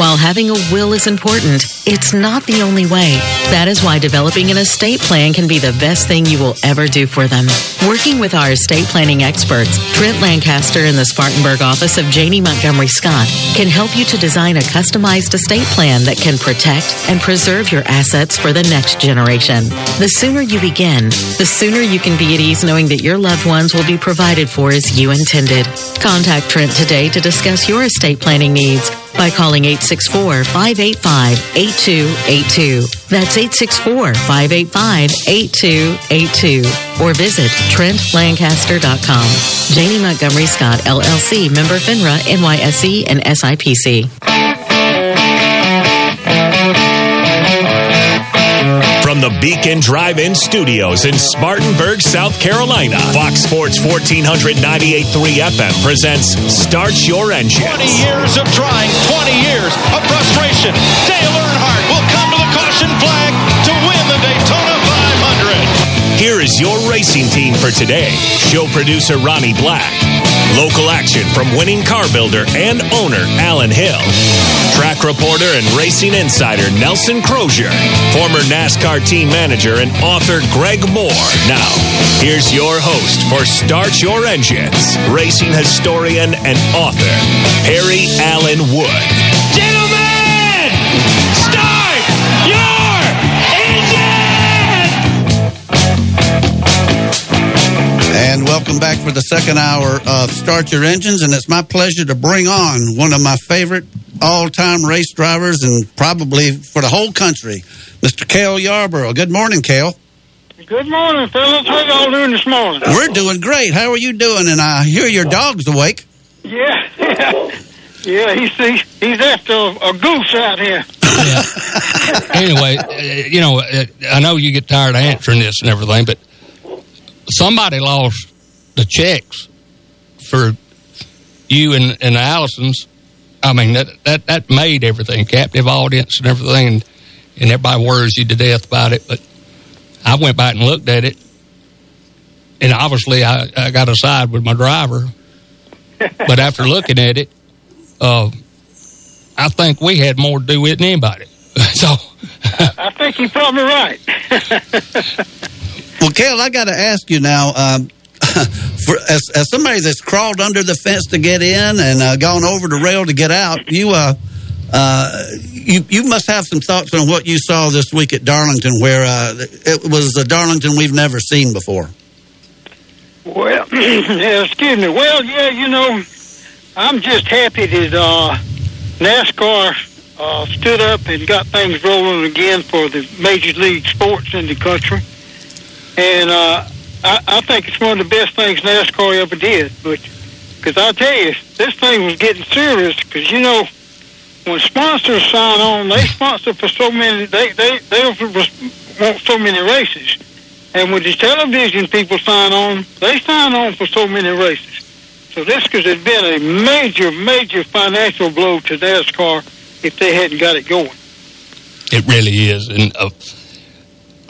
While having a will is important, it's not the only way. That is why developing an estate plan can be the best thing you will ever do for them. Working with our estate planning experts, Trent Lancaster in the Spartanburg office of Janney Montgomery Scott can help you to design a customized estate plan that can protect and preserve your assets for the next generation. The sooner you begin, the sooner you can be at ease knowing that your loved ones will be provided for as you intended. Contact Trent today to discuss your estate planning needs by calling 864-585-8282. That's 864-585-8282. Or visit TrentLancaster.com. Janney Montgomery Scott, LLC, member FINRA, NYSE, and SIPC. From the Beacon Drive-In Studios in Spartanburg, South Carolina, Fox Sports 1498.3 FM presents Start Your Engine. 20 years of trying, 20 years of frustration. Dale Earnhardt will come to the caution flag to win the Daytona 500. Here is your racing team for today. Show producer Ronnie Black. Local action from winning car builder and owner Alan Hill. Track reporter and racing insider Nelson Crozier. Former NASCAR team manager and author Greg Moore. Now, here's your host for Start Your Engines, racing historian and author, Perry Allen Wood. And welcome back for the second hour of Start Your Engines. And it's my pleasure to bring on one of my favorite all time race drivers and probably for the whole country, Mr. Cale Yarborough. Good morning, Cale. Good morning, fellas. How y'all doing this morning? We're doing great. How are you doing? And I hear your dog's awake. Yeah, yeah, yeah. He's he's, he's after a, a goose out here. anyway, uh, you know, uh, I know you get tired of answering this and everything, but somebody lost the checks for you and, and Allisons. I mean, that, that, that made everything, captive audience and everything, and, and everybody worries you to death about it. But I went back and looked at it, and obviously I, I got a side with my driver. but after looking at it, uh, I think we had more to do with it than anybody. so I think you're probably right. Well, I got to ask you now. Um, for, as, as somebody that's crawled under the fence to get in and uh, gone over the rail to get out, you uh, uh, you you must have some thoughts on what you saw this week at Darlington, where uh, it was a Darlington we've never seen before. Well, excuse me. Well, yeah, you know, I'm just happy that uh, NASCAR uh, stood up and got things rolling again for the major league sports in the country. And uh, I, I think it's one of the best things NASCAR ever did. But because I tell you, this thing was getting serious. Because you know, when sponsors sign on, they sponsor for so many. They they they want so many races. And when the television people sign on, they sign on for so many races. So this could have been a major, major financial blow to NASCAR if they hadn't got it going. it really is. And uh,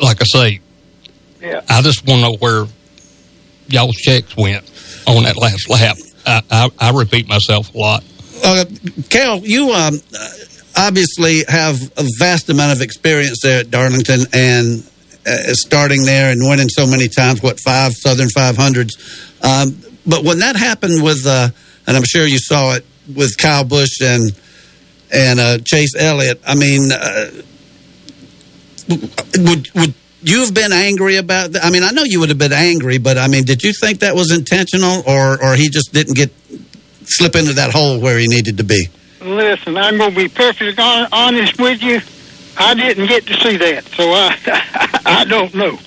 like I say, Yeah. I just want to know where y'all's checks went on that last lap. I, I, I repeat myself a lot. Uh, Cale, you um, obviously have a vast amount of experience there at Darlington and uh, starting there and winning so many times, what, five Southern 500s. Um, but when that happened with, uh, and I'm sure you saw it with Kyle Busch and and uh, Chase Elliott, I mean, uh, would, would you have been angry about that? I mean, I know you would have been angry, but I mean, did you think that was intentional or, or he just didn't get slip into that hole where he needed to be? listen, I'm going to be perfectly honest with you. I didn't get to see that, so I I don't know.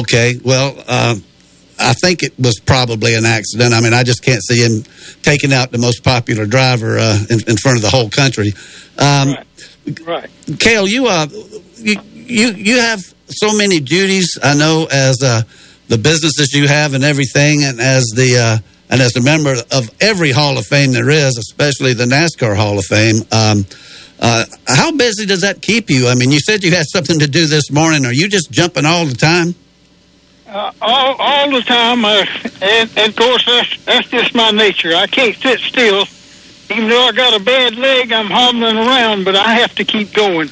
Okay, well, uh, I think it was probably an accident. I mean, I just can't see him taking out the most popular driver uh, in, in front of the whole country. Um, Right. Cale, you uh, you you you have so many duties. I know as uh, the businesses you have and everything, and as the uh, and as a member of every Hall of Fame there is, especially the NASCAR Hall of Fame. Um, uh, how busy does that keep you? I mean, you said you had something to do this morning. Are you just jumping all the time? Uh, all all the time, uh, and, and of course that's that's just my nature. I can't sit still. Even though I got a bad leg, I'm hobbling around, but I have to keep going.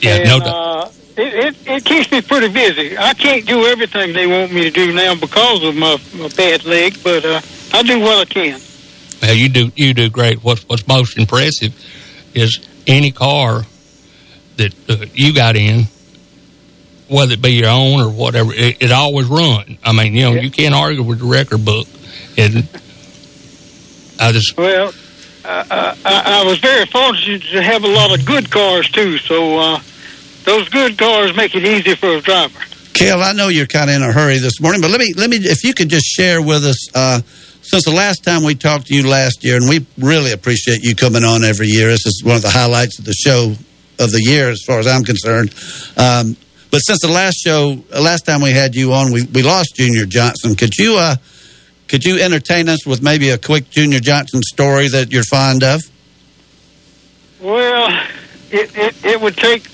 Yeah, and, no doubt. It, it, it keeps me pretty busy. I can't do everything they want me to do now because of my, my bad leg, but uh, I do what I can. Well, you do you do great. What's what's most impressive is any car that uh, you got in, whether it be your own or whatever, it, it always run. I mean, you know, you can't argue with the record book, and I just Well, uh, I, I was very fortunate to have a lot of good cars too, so uh, those good cars make it easy for a driver. Cale, I know you're kind of in a hurry this morning, but let me let me if you could just share with us uh, since the last time we talked to you last year, and we really appreciate you coming on every year. This is one of the highlights of the show of the year, as far as I'm concerned. Um, but since the last show, uh, last time we had you on, we, we lost Junior Johnson. Could you uh, could you entertain us with maybe a quick Junior Johnson story that you're fond of? Well, it, it, it would take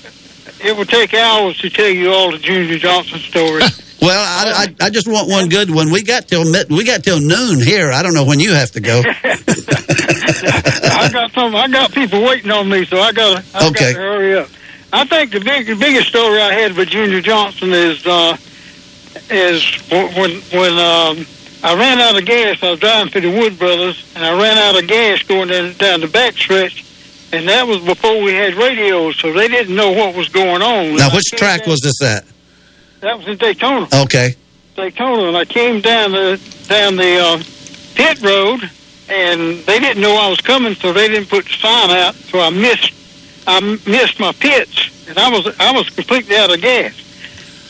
it would take hours to tell you all the Junior Johnson stories. Well, I, I, I just want one good one. We got till we got till noon here. I don't know when you have to go. I got some. I got people waiting on me, so I got to Okay. hurry up. I think the big, the biggest story I had with Junior Johnson is uh, is when when um, I ran out of gas. I was driving through the Wood Brothers, and I ran out of gas going down, down the back stretch. And that was before we had radios, so they didn't know what was going on. Now, And which track down- was this at? That was in Daytona. Okay. Daytona, and I came down the down the uh, pit road, and they didn't know I was coming, so they didn't put the sign out. So I missed I missed my pits, and I was I was completely out of gas.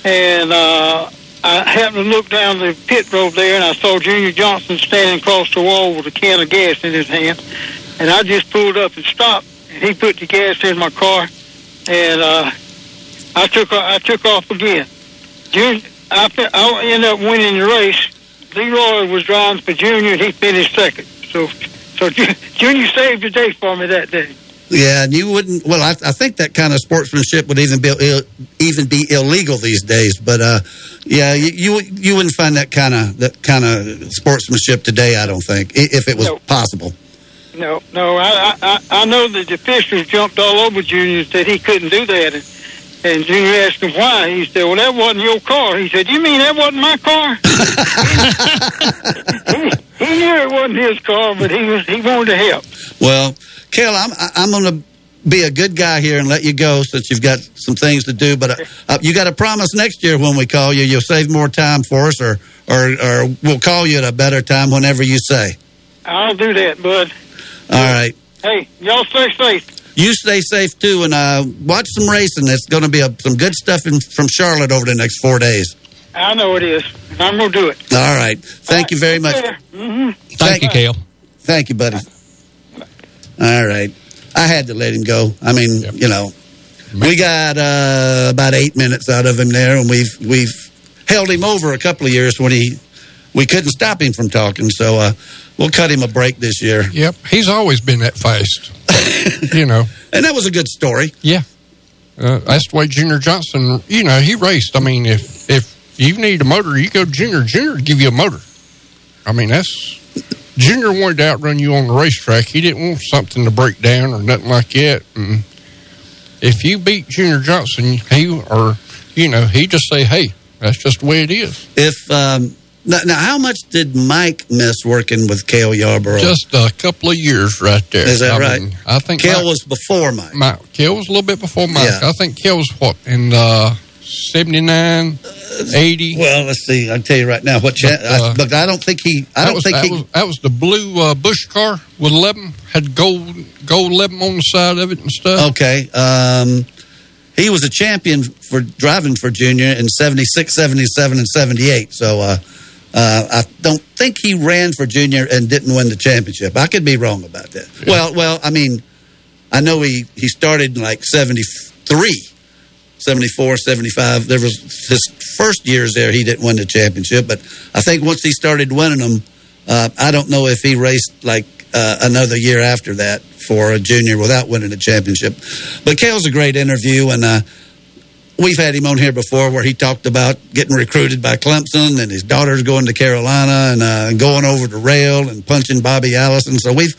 And uh, I happened to look down the pit road there, and I saw Junior Johnson standing across the wall with a can of gas in his hand. And I just pulled up and stopped, he put the gas in my car, and uh, I took I took off again. Junior, I, I ended up winning the race. Leroy was driving for Junior, and he finished second. So, so Ju- Junior saved the day for me that day. Yeah, and you wouldn't. Well, I, I think that kind of sportsmanship would even be Ill, even be illegal these days. But uh, yeah, you, you you wouldn't find that kind of that kind of sportsmanship today. I don't think, if it was No. possible. No, no, I, I, I know that the officials jumped all over Junior and said he couldn't do that. And, and Junior asked him why. He said, "Well, that wasn't your car." He said, "You mean that wasn't my car?" he, he knew it wasn't his car, but he was he wanted to help. Well, Cale, I'm I- I'm going to be a good guy here and let you go since you've got some things to do. But uh, uh, you got to promise next year when we call you, you'll save more time for us, or or or we'll call you at a better time whenever you say. I'll do that, bud. All right. Hey, y'all stay safe. You stay safe too, and uh, watch some racing. It's going to be a, some good stuff in, from Charlotte over the next four days. I know it is. I'm gonna do it. All right. Thank you very much. Mm-hmm. Thank you, Cale. Thank you, buddy. All right. I had to let him go. I mean, you know, we got uh, about eight minutes out of him there, and we've we've held him over a couple of years when he we couldn't stop him from talking. So uh, we'll cut him a break this year. Yep, he's always been that fast. you know, and that was a good story. Yeah, uh, that's the way Junior Johnson. You know, he raced. I mean, if if you need a motor, you go to Junior. Junior give you a motor. I mean, that's Junior wanted to outrun you on the racetrack. He didn't want something to break down or nothing like that. And if you beat Junior Johnson, he or you know, he just say, "Hey, that's just the way it is." If um, now, now, how much did Mike miss working with Cale Yarborough? Just a couple of years right there. Is that I right? mean, I think Cale Mike- was before Mike. Mike. Cale was a little bit before Mike. Yeah. I think Cale was what in uh, 79, 80. Well, let's see. I'll tell you right now what. But, uh, I, but I don't think he. I that don't was, think that he. was that was the blue uh, Busch car with 11 had gold gold 11 on the side of it and stuff. Okay. Um, he was a champion for driving for Junior in 76, 77, and 78. So uh, uh, I don't think he ran for Junior and didn't win the championship. I could be wrong about that. Well, well, I mean, I know he, he started in like 73, 74, 75. There was his first years there, he didn't win the championship. But I think once he started winning them, uh, I don't know if he raced like uh, another year after that for a junior without winning a championship. But Cale's a great interview, and uh, we've had him on here before where he talked about getting recruited by Clemson and his daughter's going to Carolina and uh, going over to rail and punching Bobby Allison. So we've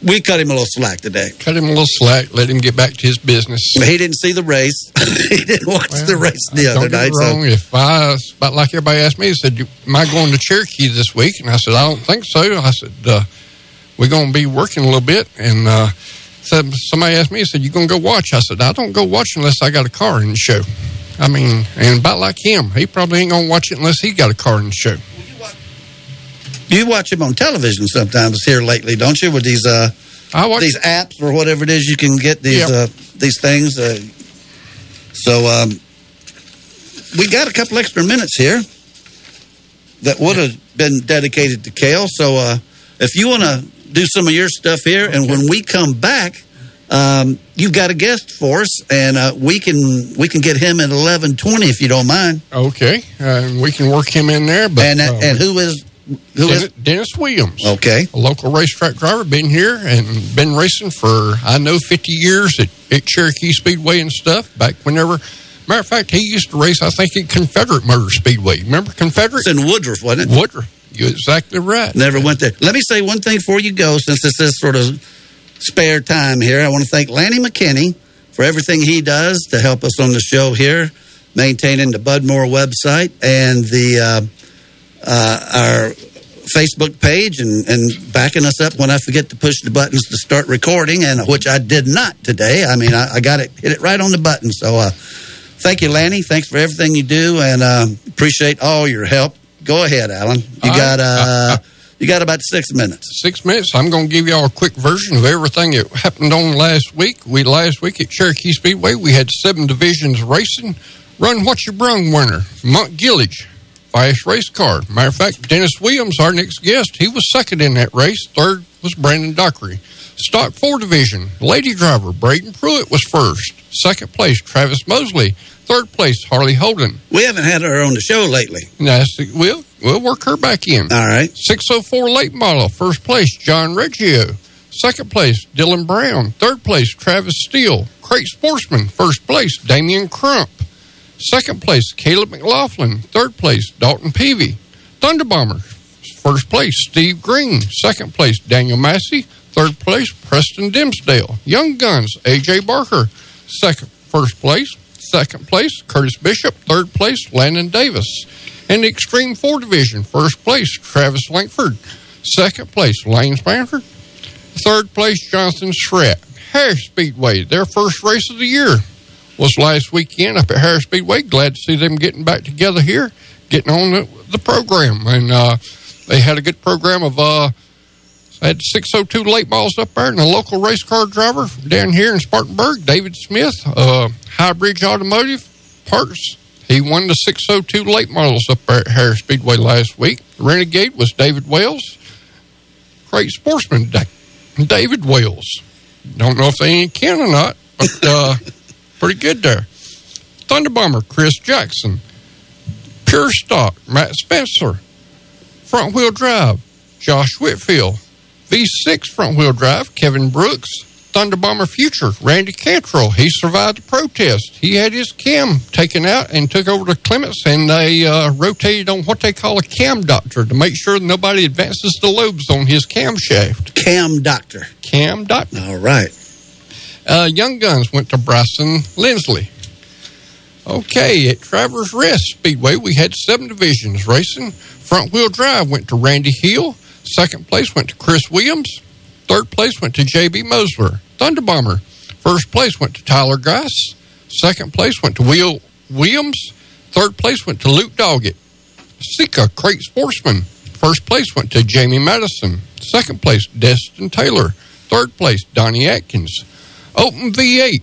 we cut him a little slack today. Cut him a little slack, let him get back to his business. He didn't see the race. he didn't watch the race the Don't other get night. wrong. So If I, about like everybody asked me, said, "Am I going to Cherokee this week?" And I said, "I don't think so." I said, uh, "We're going to be working a little bit." And uh, said somebody asked me, "said You going to go watch?" I said, "I don't go watch unless I got a car in the show." I mean, and about like him, he probably ain't going to watch it unless he got a car in the show. you watch him on television sometimes here lately, don't you? With these uh, I watch these apps or whatever it is you can get these Yep. uh, these things. Uh, so um, we got a couple extra minutes here that would have been dedicated to Cale. So uh, if you want to do some of your stuff here, and when we come back. Um, you've got a guest for us, and uh, we can we can get him at eleven twenty if you don't mind. Okay, uh, we can work him in there. But and uh, uh, and who is who Dennis, is Dennis Williams. Okay. A local racetrack driver, been here and been racing for, I know, 50 years at, at Cherokee Speedway and stuff. Back whenever, matter of fact, he used to race, I think, at Confederate Motor Speedway. Remember Confederate? It's in Woodruff, wasn't it? Woodruff. You're exactly right. Never went there. Let me say one thing before you go, since this is sort of spare time here. I want to thank Lanny McKinney for everything he does to help us on the show here, maintaining the Budmore website and the uh, uh, our Facebook page and, and backing us up when I forget to push the buttons to start recording, and which I did not today. I mean, I, I got it hit it right on the button. So, uh, thank you, Lanny. Thanks for everything you do, and uh, appreciate all your help. Go ahead, Alan. You got uh, you got about six minutes. Six minutes. I'm going to give y'all a quick version of everything that happened on last week. We last week at Cherokee Speedway, we had seven divisions racing. Run what you brung winner, Monk Gillage, fast race car. Matter of fact, Dennis Williams, our next guest, he was second in that race. Third was Brandon Dockery. Stock four division, lady driver Braden Pruitt was first. Second place, Travis Mosley. Third place, Harley Holden. We haven't had her on the show lately. Nice. We'll we'll work her back in. All right. 604 late model. First place, John Reggio. Second place, Dylan Brown. Third place, Travis Steele. Crate Sportsman. First place, Damian Crump. Second place, Caleb McLaughlin. Third place, Dalton Peavy. Thunder Bomber. First place, Steve Green. Second place, Daniel Massey. Third place, Preston Dimsdale. Young Guns, AJ Barker. Second, first place. Second place, Curtis Bishop. Third place, Landon Davis. In the Extreme 4 Division, first place, Travis Langford. Second place, Lane Spanford. Third place, Jonathan Schratt. Harris Speedway, their first race of the year was last weekend up at Harris Speedway. Glad to see them getting back together here, getting on the, the program. And uh, they had a good program of uh, had 602 late balls up there and a local race car driver down here in Spartanburg, David Smith, uh, High Bridge Automotive Parts. He won the 602 late models up there at Harris Speedway last week. Renegade was David Wells. Crate sportsman, Da- David Wells. Don't know if they ain't kin or not, but uh, pretty good there. Thunder Bomber, Chris Jackson. Pure Stock, Matt Spencer. Front Wheel Drive, Josh Whitfield. V6 Front Wheel Drive, Kevin Brooks. Thunder Bomber Future, Randy Cantrell. He survived the protest. He had his cam taken out and took over to Clements, and they uh, rotated on what they call a cam doctor to make sure nobody advances the lobes on his camshaft. Cam Doctor. Cam doctor. All right. Uh, Young Guns went to Bryson Lindsley. Okay, at Travelers Rest Speedway, we had seven divisions racing. Front wheel drive went to Randy Hill. Second place went to Chris Williams. Third place went to J.B. Mosler. Thunder Bomber. First place went to Tyler Grass. Second place went to Will Williams. Third place went to Luke Doggett. Sika Crate Sportsman. First place went to Jamie Madison. Second place, Destin Taylor. Third place, Donnie Atkins. Open V8.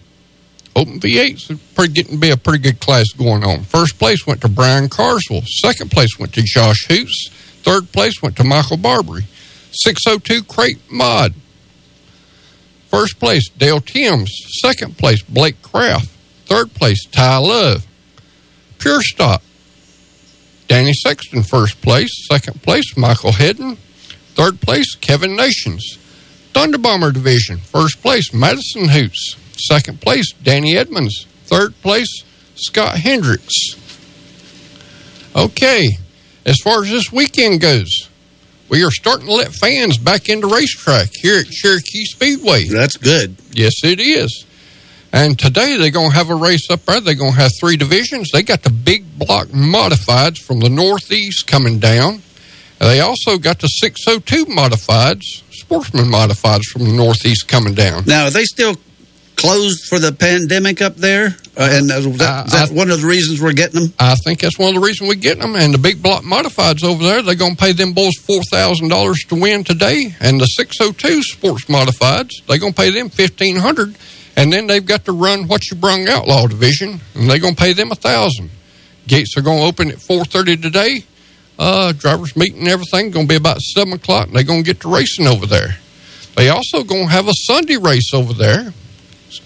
Open V8 is pretty, getting to be a pretty good class going on. First place went to Brian Carswell. Second place went to Josh Hoots. Third place went to Michael Barbary. 602 Crate Mod. First place, Dale Timms. Second place, Blake Kraft. Third place, Ty Love. Pure Stock. Danny Sexton, first place. Second place, Michael Hedden. Third place, Kevin Nations. Thunder Bomber Division, first place, Madison Hoots. Second place, Danny Edmonds. Third place, Scott Hendricks. Okay, as far as this weekend goes, we are starting to let fans back into racetrack here at Cherokee Speedway. That's good. Yes, it is. And today they're going to have a race up there. They're going to have three divisions. They got the big block modifieds from the Northeast coming down. They also got the 602 modifieds, sportsman modifieds from the Northeast coming down. Now, are they still closed for the pandemic up there? Uh, and uh, is that, that one of the reasons we're getting them? I think that's one of the reasons we're getting them. And the big block modifieds over there, they're going to pay them boys four thousand dollars to win today. And the six hundred two sports modifieds, they're going to pay them fifteen hundred. And then they've got to run what you brung outlaw division, and they're going to pay them a thousand. Gates are going to open at four thirty today. Uh, drivers meeting and everything going to be about seven o'clock. And they're going to get to racing over there. They also going to have a Sunday race over there.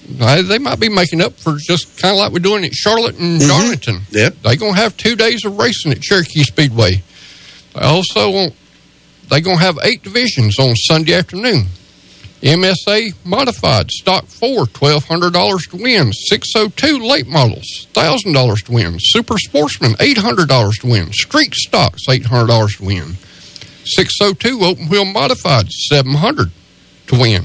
They might be making up for just kind of like we're doing at Charlotte and mm-hmm. Darlington. Yep. They're going to have two days of racing at Cherokee Speedway. They also want, they're going to have eight divisions on Sunday afternoon. MSA modified stock four, twelve hundred dollars to win. Six oh two late models, thousand dollars to win. Super Sportsman, eight hundred dollars to win. Street stocks, eight hundred dollars to win. Six oh two open wheel modified, seven hundred to win.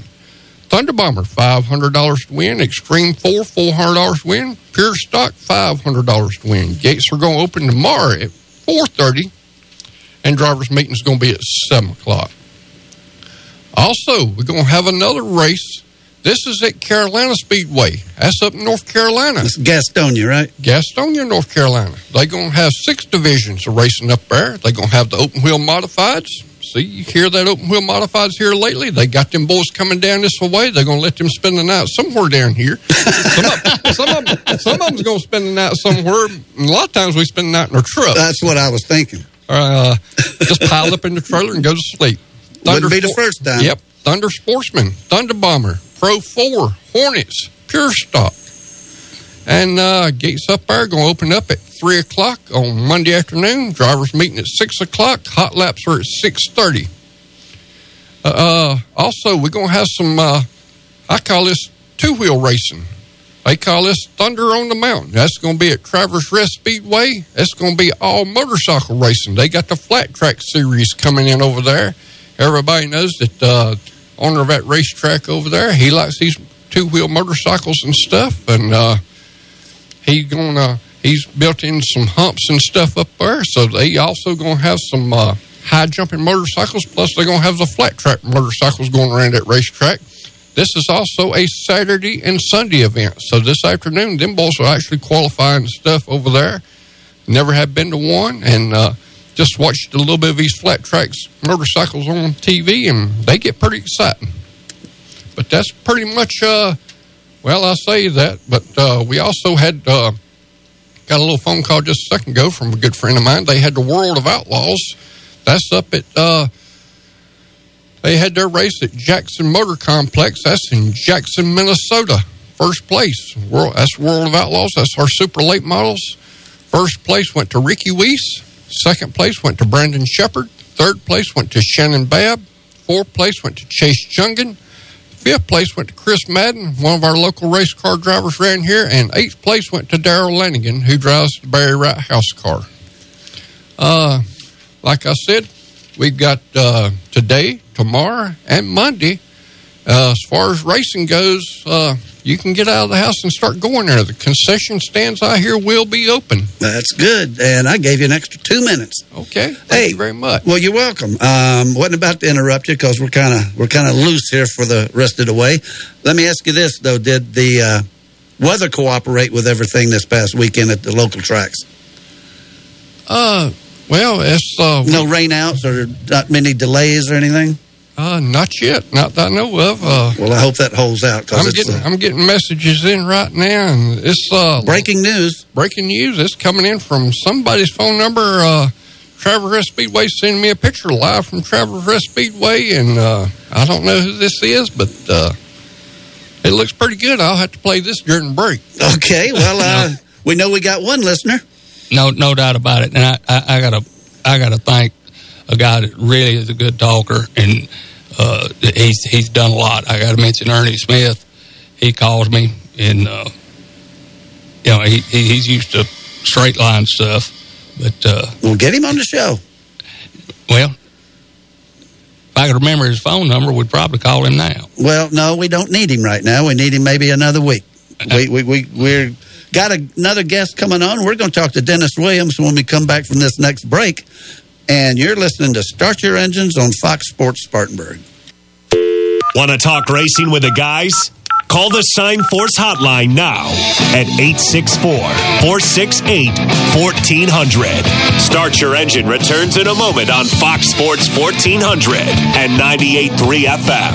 Thunder Bomber, five hundred dollars to win. Extreme Four, four hundred dollars to win. Pure Stock, five hundred dollars to win. Gates are going to open tomorrow at four thirty, and drivers' meeting is going to be at seven o'clock. Also, we're going to have another race. This is at Carolina Speedway. That's up in North Carolina. It's Gastonia, right? Gastonia, North Carolina. They're going to have six divisions of racing up there. They're going to have the open wheel modifieds. See, you hear that open wheel modifieds here lately? They got them boys coming down this way. They're going to let them spend the night somewhere down here. Some of, some of, some of them's going to spend the night somewhere. And a lot of times we spend the night in our truck. That's what I was thinking. Uh, just pile up in the trailer and go to sleep. Wouldn't be the first time. Yep. Thunder Sportsman, Thunder Bomber, Pro 4, Hornets, Pure Stock. And uh, gates up there going to open up at 3 o'clock on Monday afternoon. Drivers meeting at 6 o'clock. Hot laps are at 6.30. Uh, uh, also, we're going to have some, uh, I call this two-wheel racing. They call this Thunder on the Mountain. That's going to be at Travelers Rest Speedway. That's going to be all motorcycle racing. They got the flat track series coming in over there. Everybody knows that uh, owner of that racetrack over there, he likes these two wheel motorcycles and stuff, and uh, he's gonna he's built in some humps and stuff up there. So they also gonna have some uh, high jumping motorcycles. Plus, they're gonna have the flat track motorcycles going around that racetrack. This is also a Saturday and Sunday event. So this afternoon, them boys are actually qualifying stuff over there. Never have been to one, and uh, just watched a little bit of these flat tracks motorcycles on TV, and they get pretty exciting. But that's pretty much, uh, well, I say that, but uh, we also had uh, got a little phone call just a second ago from a good friend of mine. They had the World of Outlaws. That's up at, uh, they had their race at Jackson Motorplex. That's in Jackson, Minnesota. First place. World, that's World of Outlaws. That's our super late models. First place went to Ricky Weiss. Second place went to Brandon Sheppard. Third place went to Shannon Babb. Fourth place went to Chase Junghans. Fifth place went to Chris Madden, one of our local race car drivers around here. And eighth place went to Darrell Lanigan, who drives the Barry Wright house car. Uh, like I said, we've got uh, today, tomorrow, and Monday. Uh, as far as racing goes, uh, you can get out of the house and start going there. The concession stands I hear will be open. That's good. And I gave you an extra two minutes. Okay. Thank Hey, you very much. Well, you're welcome. Um, wasn't about to interrupt you because we're kind of we're kind of loose here for the rest of the way. Let me ask you this though: Did the uh, weather cooperate with everything this past weekend at the local tracks? Uh, well, it's uh, no rainouts or not many delays or anything. Uh, not yet, not that I know of. Uh, well, I hope that holds out I'm because it's getting uh, I'm getting messages in right now, and it's uh breaking news. Breaking news. It's coming in from somebody's phone number. Uh, Traverse Speedway sending me a picture live from Traverse Speedway, and uh, I don't know who this is, but uh, it looks pretty good. I'll have to play this during the break. okay. Well, uh, we know we got one listener. No, no doubt about it. And I, I, I gotta, I gotta thank a guy that really is a good talker, and uh, he's he's done a lot. I gotta mention Ernie Smith. He calls me, and uh, you know he, he he's used to straight line stuff, but uh, we'll get him on the show. Well, if I could remember his phone number, we'd probably call him now. Well, no, we don't need him right now. We need him maybe another week. We we we we're got a, another guest coming on. We're going to talk to Dennis Williams when we come back from this next break. And you're listening to Start Your Engines on Fox Sports Spartanburg. Want to talk racing with the guys? Call the Sign Force hotline now at 864 468 1400. Start Your Engine returns in a moment on Fox Sports 1400 and 98.3 FM.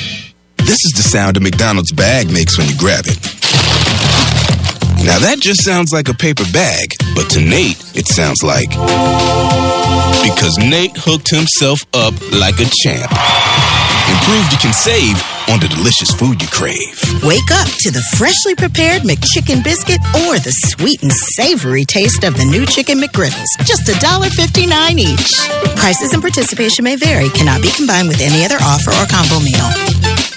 This is the sound a McDonald's bag makes when you grab it. Now that just sounds like a paper bag, but to Nate, it sounds like. Because Nate hooked himself up like a champ and proved you can save on the delicious food you crave. Wake up to the freshly prepared McChicken biscuit or the sweet and savory taste of the new Chicken McGriddles. Just $1.59 each. Prices and participation may vary, cannot be combined with any other offer or combo meal.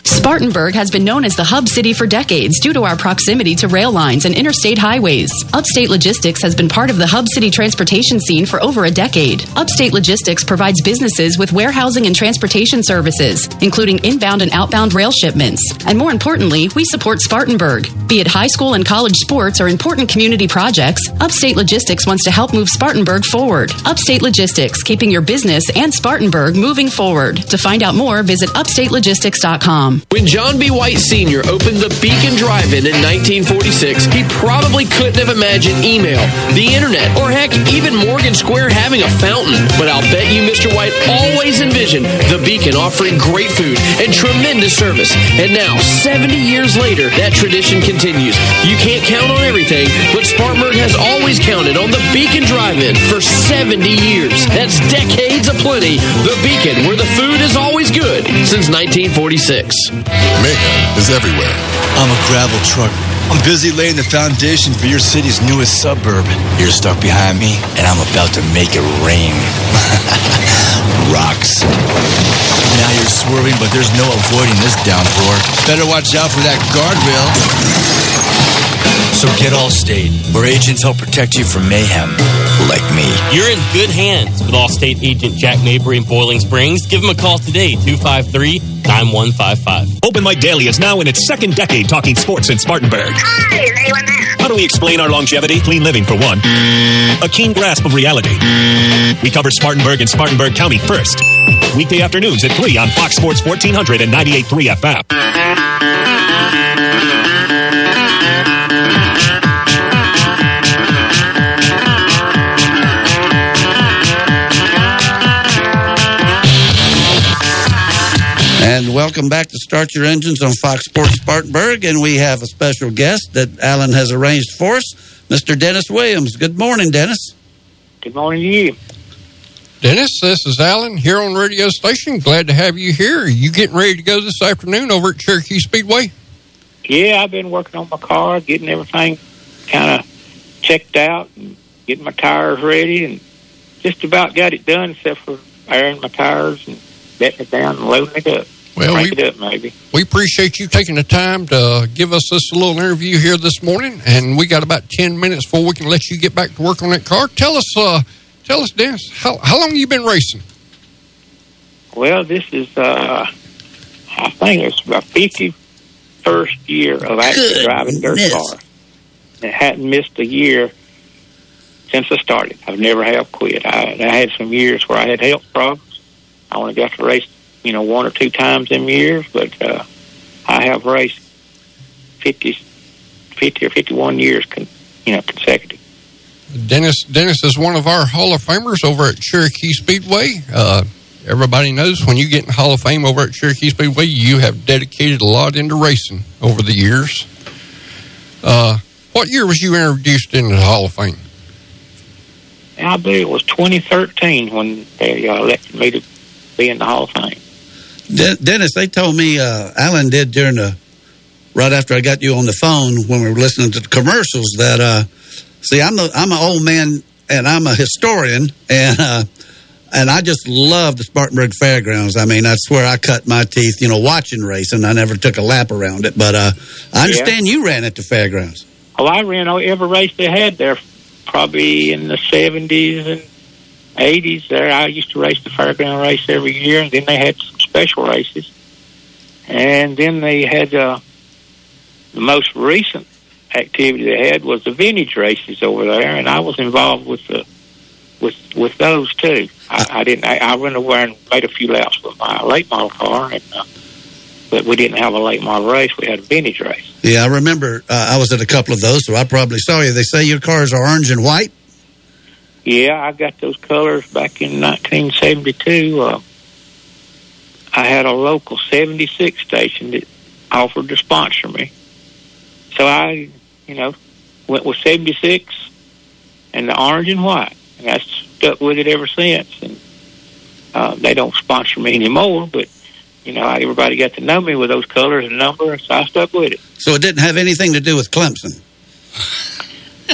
Spartanburg has been known as the hub city for decades due to our proximity to rail lines and interstate highways. Upstate Logistics has been part of the hub city transportation scene for over a decade. Upstate Logistics provides businesses with warehousing and transportation services, including inbound and outbound rail shipments. And more importantly, we support Spartanburg. Be it high school and college sports or important community projects, Upstate Logistics wants to help move Spartanburg forward. Upstate Logistics, keeping your business and Spartanburg moving forward. To find out more, visit upstatelogistics.com. When John B. White Sr. opened the Beacon Drive-In in 1946, he probably couldn't have imagined email, the internet, or heck, even Morgan Square having a fountain. But I'll bet you Mr. White always envisioned the Beacon offering great food and tremendous service. And now, 70 years later, that tradition continues. You can't count on everything, but Spartanburg has always counted on the Beacon Drive-In for 70 years. That's decades aplenty. The Beacon, where the food is always good since 1946. Mayhem is everywhere. I'm a gravel truck. I'm busy laying the foundation for your city's newest suburb. You're stuck behind me, and I'm about to make it rain. Rocks. Now you're swerving, but there's no avoiding this downpour. Better watch out for that guardrail. So get Allstate, where agents help protect you from mayhem, like me. You're in good hands with Allstate agent Jack Mabry in Boiling Springs. Give him a call today, 253 9155. Open Mike Daily is now in its second decade talking sports in Spartanburg. Hi, is anyone there? How do we explain our longevity? Clean living, for one. A keen grasp of reality. We cover Spartanburg and Spartanburg County first. Weekday afternoons at 3 on Fox Sports 1400 and 98.3 FM. Welcome back to Start Your Engines on Fox Sports Spartanburg. And we have a special guest that Alan has arranged for us, Mr. Dennis Williams. Good morning, Dennis. Good morning to you. Dennis, this is Alan here on radio station. Glad to have you here. You getting ready to go this afternoon over at Cherokee Speedway? Yeah, I've been working on my car, getting everything kind of checked out, and getting my tires ready, and just about got it done, except for airing my tires and letting it down and loading it up. Well, we- it up maybe. We appreciate you taking the time to give us this little interview here this morning, and we got about ten minutes before we can let you get back to work on that car. Tell us, uh, tell us, Dennis, how how long you been racing? Well, this is, uh, I think it's my 51st year of actually driving dirt Goodness. cars. I hadn't missed a year since I started. I've never have quit. I, I had some years where I had health problems. I only got to race, you know, one or two times in years, but uh, I have raced 50, 50 or 51 years, con- you know, consecutive. Dennis Dennis is one of our Hall of Famers over at Cherokee Speedway. Uh, everybody knows when you get in the Hall of Fame over at Cherokee Speedway, you have dedicated a lot into racing over the years. Uh, what year was you introduced into the Hall of Fame? I believe it was 2013 when they uh, elected me to be in the Hall of Fame. De- Dennis, they told me uh, Alan did during the right after I got you on the phone when we were listening to the commercials that uh, see I'm a, I'm an old man and I'm a historian and uh, and I just love the Spartanburg Fairgrounds. I mean that's where I cut my teeth. You know, watching racing. I never took a lap around it, but uh, I understand you ran at the fairgrounds. Well, I ran every race they had there, probably in the 70s and 80s. There, I used to race the fairground race every year, and then they had special races, and then they had uh, the most recent activity they had was the vintage races over there, and I was involved with the with with those too. I, I didn't. I, I went over and made a few laps with my late model car, and uh, but we didn't have a late model race. We had a vintage race. Yeah, I remember uh, I was at a couple of those, so I probably saw you. They say your cars are orange and white. Yeah, I got those colors back in 1972. Uh, I had a local 76 station that offered to sponsor me. So I, you know, went with 76 and the orange and white. And I stuck with it ever since. And uh, they don't sponsor me anymore, but, you know, everybody got to know me with those colors and numbers, so I stuck with it. So it didn't have anything to do with Clemson.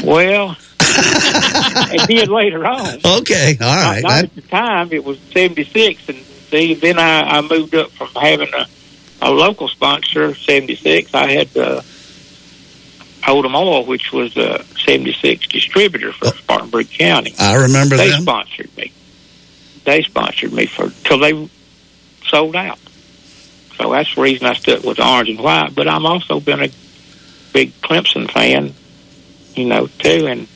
Well, it did later on. Okay, all right. Not, not at the time, it was 76. And see, then I, I moved up from having a, a local sponsor, 76. I had uh, Oldham Oil, which was a 76 distributor for Spartanburg County. I remember they them. sponsored me. They sponsored me for till they sold out. So that's the reason I stuck with orange and white. But I'm also been a big Clemson fan, you know, too. And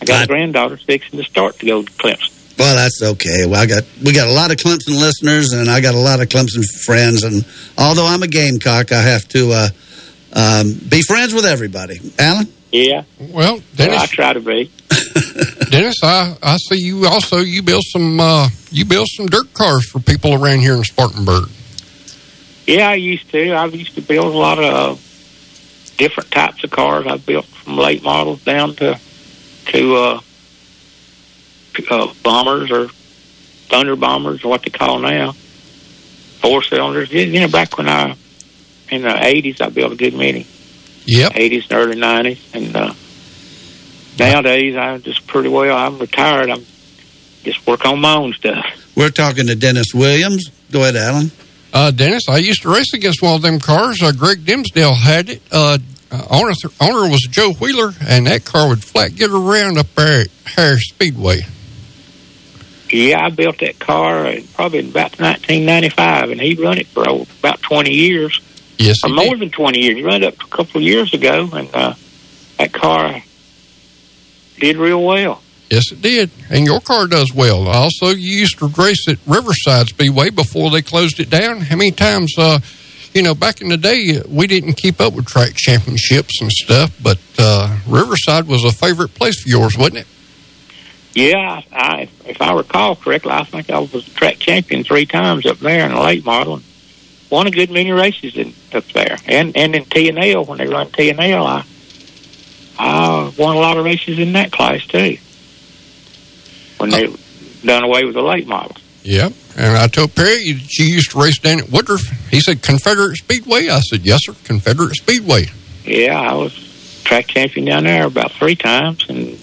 I got a granddaughter fixing to start to go to Clemson. Well, that's okay. Well, I got we got a lot of Clemson listeners, and I got a lot of Clemson friends. And although I'm a Gamecock, I have to uh, um, be friends with everybody. Alan, Yeah. Well, Well, I try to be. Dennis, I, I see you also. You build some uh, you build some dirt cars for people around here in Spartanburg. Yeah, I used to. I used to build a lot of uh, different types of cars. I built from late models down to to uh, uh, bombers or thunder bombers, or what they call now, four cylinders. You you know, back when I in the eighties, I built a good many. Yep. Eighties and early nineties, and uh, nowadays I'm just pretty well. I'm retired. I'm just work on my own stuff. we're talking to Dennis Williams. Go ahead, Alan. Uh, Dennis, I used to race against one of them cars. Uh, Greg Dimsdale had it. Uh, uh, owner, owner was Joe Wheeler, and that car would flat get around up there at Harris Speedway. Yeah, I built that car probably in about 1995, and he run it for about 20 years, Yes, or more did. than 20 years. He ran it up a couple of years ago, and uh, that car did real well. Yes, it did. And your car does well. Also, you used to race at Riverside Speedway before they closed it down. How many times, uh, you know, back in the day, we didn't keep up with track championships and stuff, but uh, Riverside was a favorite place for yours, wasn't it? Yeah, I, if I recall correctly, I think I was track champion three times up there in the late model, and won a good many races in, up there, and and in T and L when they run T and L, I I won a lot of races in that class too. When they done away with the late model. Yep. And I told Perry she used to race down at Woodruff. He said Confederate Speedway. I said, yes, sir, Confederate Speedway. Yeah, I was track champion down there about three times and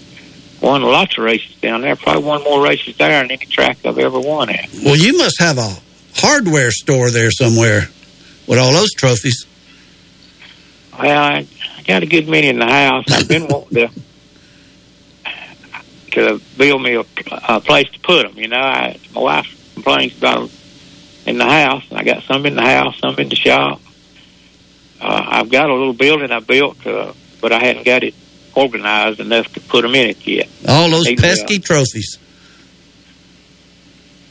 won lots of races down there. Probably won more races there than any track I've ever won at. Well, you must have a hardware store there somewhere. with all those trophies. Well, I, I got a good many in the house. I've been wanting to to build me a, a place to put them. You know, I, my wife complains about them in the house, and I got some in the house, some in the shop. Uh, I've got a little building I built, uh, but I hadn't got it organized enough to put them in it yet. All those Maybe, uh, pesky trophies.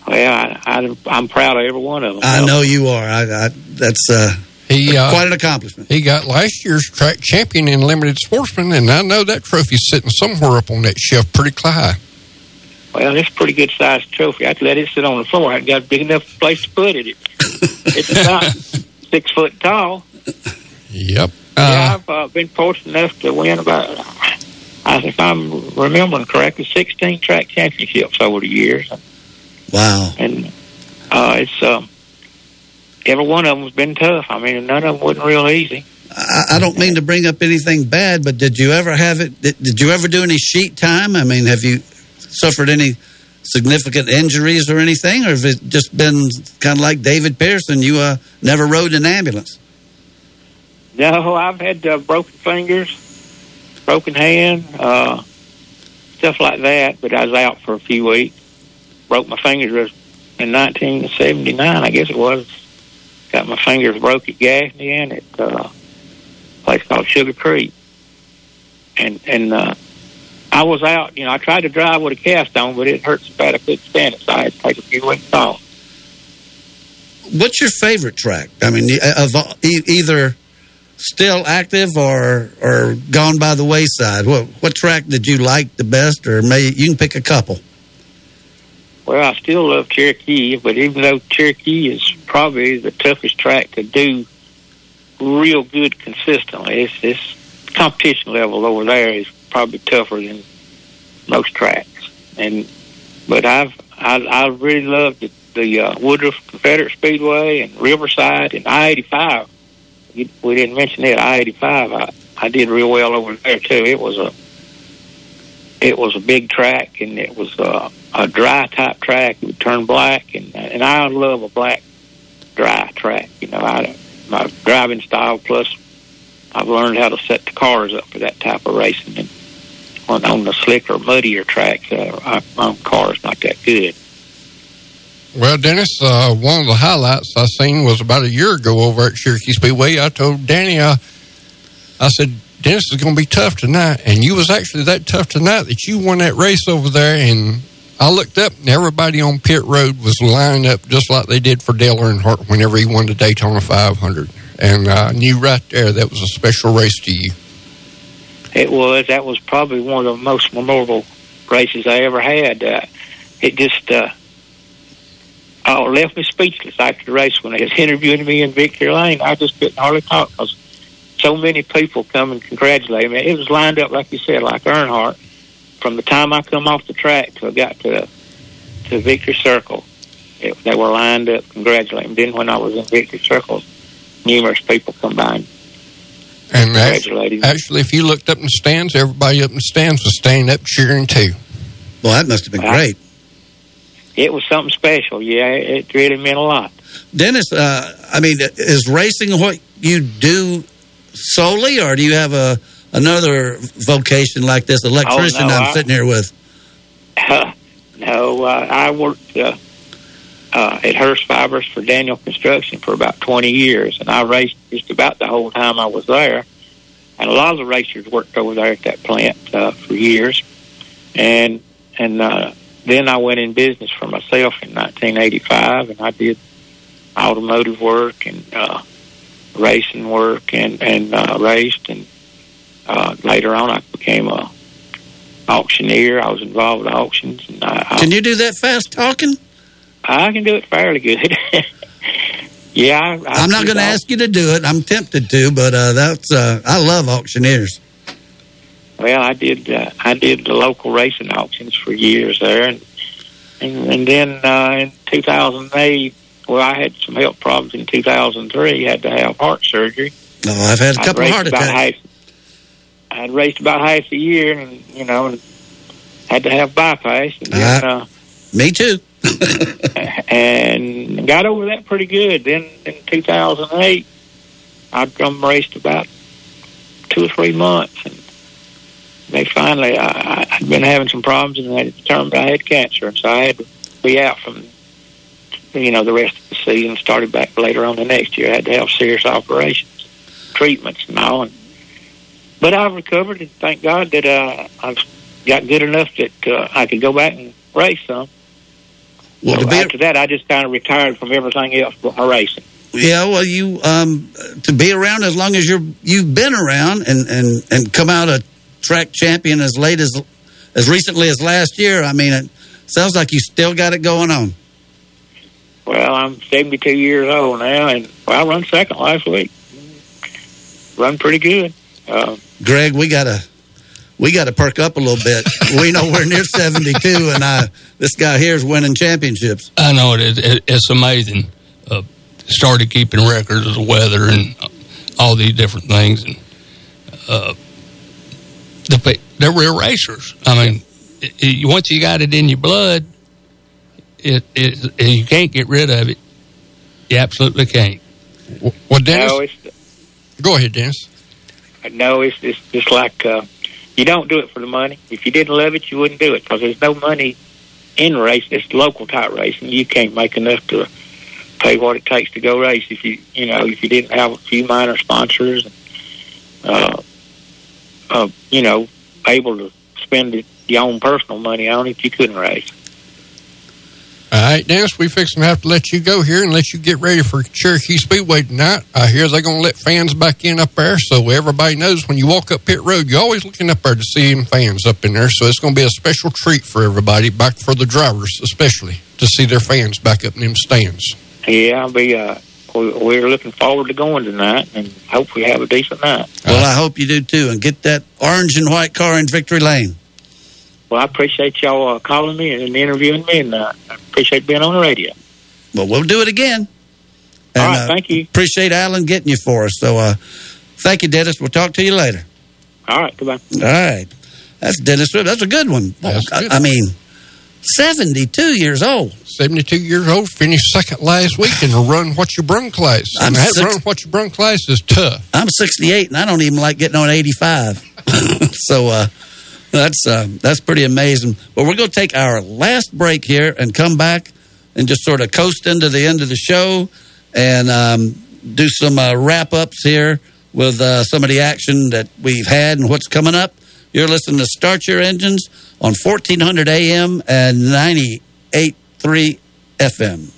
Well, I, I, I'm proud of every one of them. I know you are. I, I that's uh, He, uh, quite an accomplishment. He got last year's track champion in limited sportsman, and I know that trophy's sitting somewhere up on that shelf pretty high. Well, it's a pretty good sized trophy. I'd let it sit on the floor. I would got a big enough place to put it. it it's about six foot tall. Yep. Yeah, I've uh, been fortunate enough to win about, I, if I'm remembering correctly, 16 track championships over the years. Wow. And uh, it's um, every one of them's been tough. I mean, none of them wasn't real easy. I, I don't mean to bring up anything bad, but did you ever have it? Did, did you ever do any sheet time? I mean, have you suffered any significant injuries or anything, or has it just been kind of like David Pearson? You uh, never rode an ambulance. No, I've had uh, broken fingers, broken hand, uh, stuff like that. But I was out for a few weeks. Broke my fingers in 1979, I guess it was. Got my fingers broke at Gaffney and at uh, a place called Sugar Creek. And and uh, I was out. You know, I tried to drive with a cast on, but it hurt so bad I couldn't stand it. So I had to take a few weeks off. What's your favorite track? I mean, of either still active or or gone by the wayside. What what track did you like the best, or may you can pick a couple? Well, I still love Cherokee, but even though Cherokee is probably the toughest track to do real good consistently, it's this competition level over there is probably tougher than most tracks. And but I've I, I really loved the, the uh, Woodruff Confederate Speedway and Riverside and I eighty five. We didn't mention that I eighty five. I I did real well over there too. It was a it was a big track and it was uh, a dry type track. It would turn black and and I love a black dry track. You know, I my driving style plus I've learned how to set the cars up for that type of racing. And on, on the slicker, muddier tracks, uh, I, my car's not that good. Well, Dennis, uh, one of the highlights I seen was about a year ago over at Cherokee Speedway. I told Danny, uh, I said, Dennis is going to be tough tonight. And you was actually that tough tonight that you won that race over there. And I looked up and everybody on pit road was lined up just like they did for Dale Earnhardt whenever he won the Daytona 500. And I knew right there that was a special race to you. It was. That was probably one of the most memorable races I ever had. Uh, it just uh, oh, left me speechless after the race when they was interviewing me in Victory Lane. I just couldn't hardly talk because so many people come and congratulate me. It was lined up, like you said, like Earnhardt. From the time I come off the track till I got to to Victory Circle, it, they were lined up congratulating. me. Then when I was in Victory Circle, numerous people come by and And Congratulating. actually, if you looked up in the stands, everybody up in the stands was standing up cheering too. Well, that must have been Wow. great. It was something special. Yeah, it, really meant a lot. Dennis, uh, I mean, is racing what you do solely, or do you have a another vocation like this electrician Oh, no, I'm I- sitting here with? no, uh, I worked uh, uh, at Hoechst Fibers for Daniel Construction for about 20 years, and I raced just about the whole time I was there. And a lot of the racers worked over there at that plant uh, for years. And and uh, then I went in business for myself in 1985, and I did automotive work and uh, racing work and and uh, raced. And uh, later on, I became a auctioneer. I was involved with auctions, and I, I Can you do that fast talking? I can do it fairly good. yeah, I, I'm not going to ask you to do it. I'm tempted to, but uh, that's uh, I love auctioneers. Well, I did. Uh, I did the local racing auctions for years there, and and, and then uh, in 2008, well, I had some health problems in 2003. Had to have heart surgery. No, Oh, I've had a couple of heart attacks. I'd raced about half a year, and you know, and had to have bypass. And then, uh, Me too. and got over that pretty good. Then in 2008, I'd drum raced about two or three months, and they finally, I, I'd been having some problems, and they determined I had cancer, and so I had to be out from, you know, the rest of the season. Started back later on the next year. I had to have serious operations, treatments, and all. And, but I've recovered, and thank God that uh, I've got good enough that uh, I could go back and race some. Well, so after that, I just kind of retired from everything else but my racing. Yeah, well, you um, to be around as long as you're you've been around and and and come out a track champion as late as as recently as last year. I mean, it sounds like you still got it going on. Well, I'm 72 years old now, and well, I run second last week. Run pretty good. Uh, Greg, we gotta we gotta perk up a little bit. we know we're near seventy two, and I this guy here is winning championships. I know it, it, it's amazing. Uh, started keeping records of the weather and all these different things, and uh, the they're real racers. I mean, it, it, once you got it in your blood, it, it and you can't get rid of it. You absolutely can't. Well, Dennis, no, it's go ahead, Dennis. no, it's it's just like uh, you don't do it for the money. If you didn't love it, you wouldn't do it because there's no money in racing. It's local type racing. You can't make enough to pay what it takes to go race if you you know if you didn't have a few minor sponsors and uh, uh, you know able to spend it, your own personal money on it, you couldn't raise. All right, Dennis, we fix to have to let you go here and let you get ready for Cherokee Speedway tonight. I hear they're going to let fans back in up there, so everybody knows when you walk up pit road, you're always looking up there to see them fans up in there. So it's going to be a special treat for everybody, back for the drivers especially, to see their fans back up in them stands. Yeah, I'll be. Uh, we're looking forward to going tonight, and hope we have a decent night. Well, I hope you do too, and get that orange and white car in victory lane. Well, I appreciate y'all uh, calling me and interviewing me, and uh, I appreciate being on the radio. Well, we'll do it again. All And, right, uh, thank you. Appreciate Alan getting you for us. So, uh, thank you, Dennis. We'll talk to you later. All right, goodbye. All right. That's Dennis That's a good one. That's I- good. I, mean, 72 years old. 72 years old, finished second last week in the Run What You Brung class. I'm And that six- Run What You Brung class is tough. I'm 68 and I don't even like getting on 85. so uh, that's uh, that's pretty amazing. But we're going to take our last break here and come back and just sort of coast into the end of the show and um, do some uh, wrap ups here with uh, some of the action that we've had and what's coming up. You're listening to Start Your Engines on 1400 AM and 98.3 FM.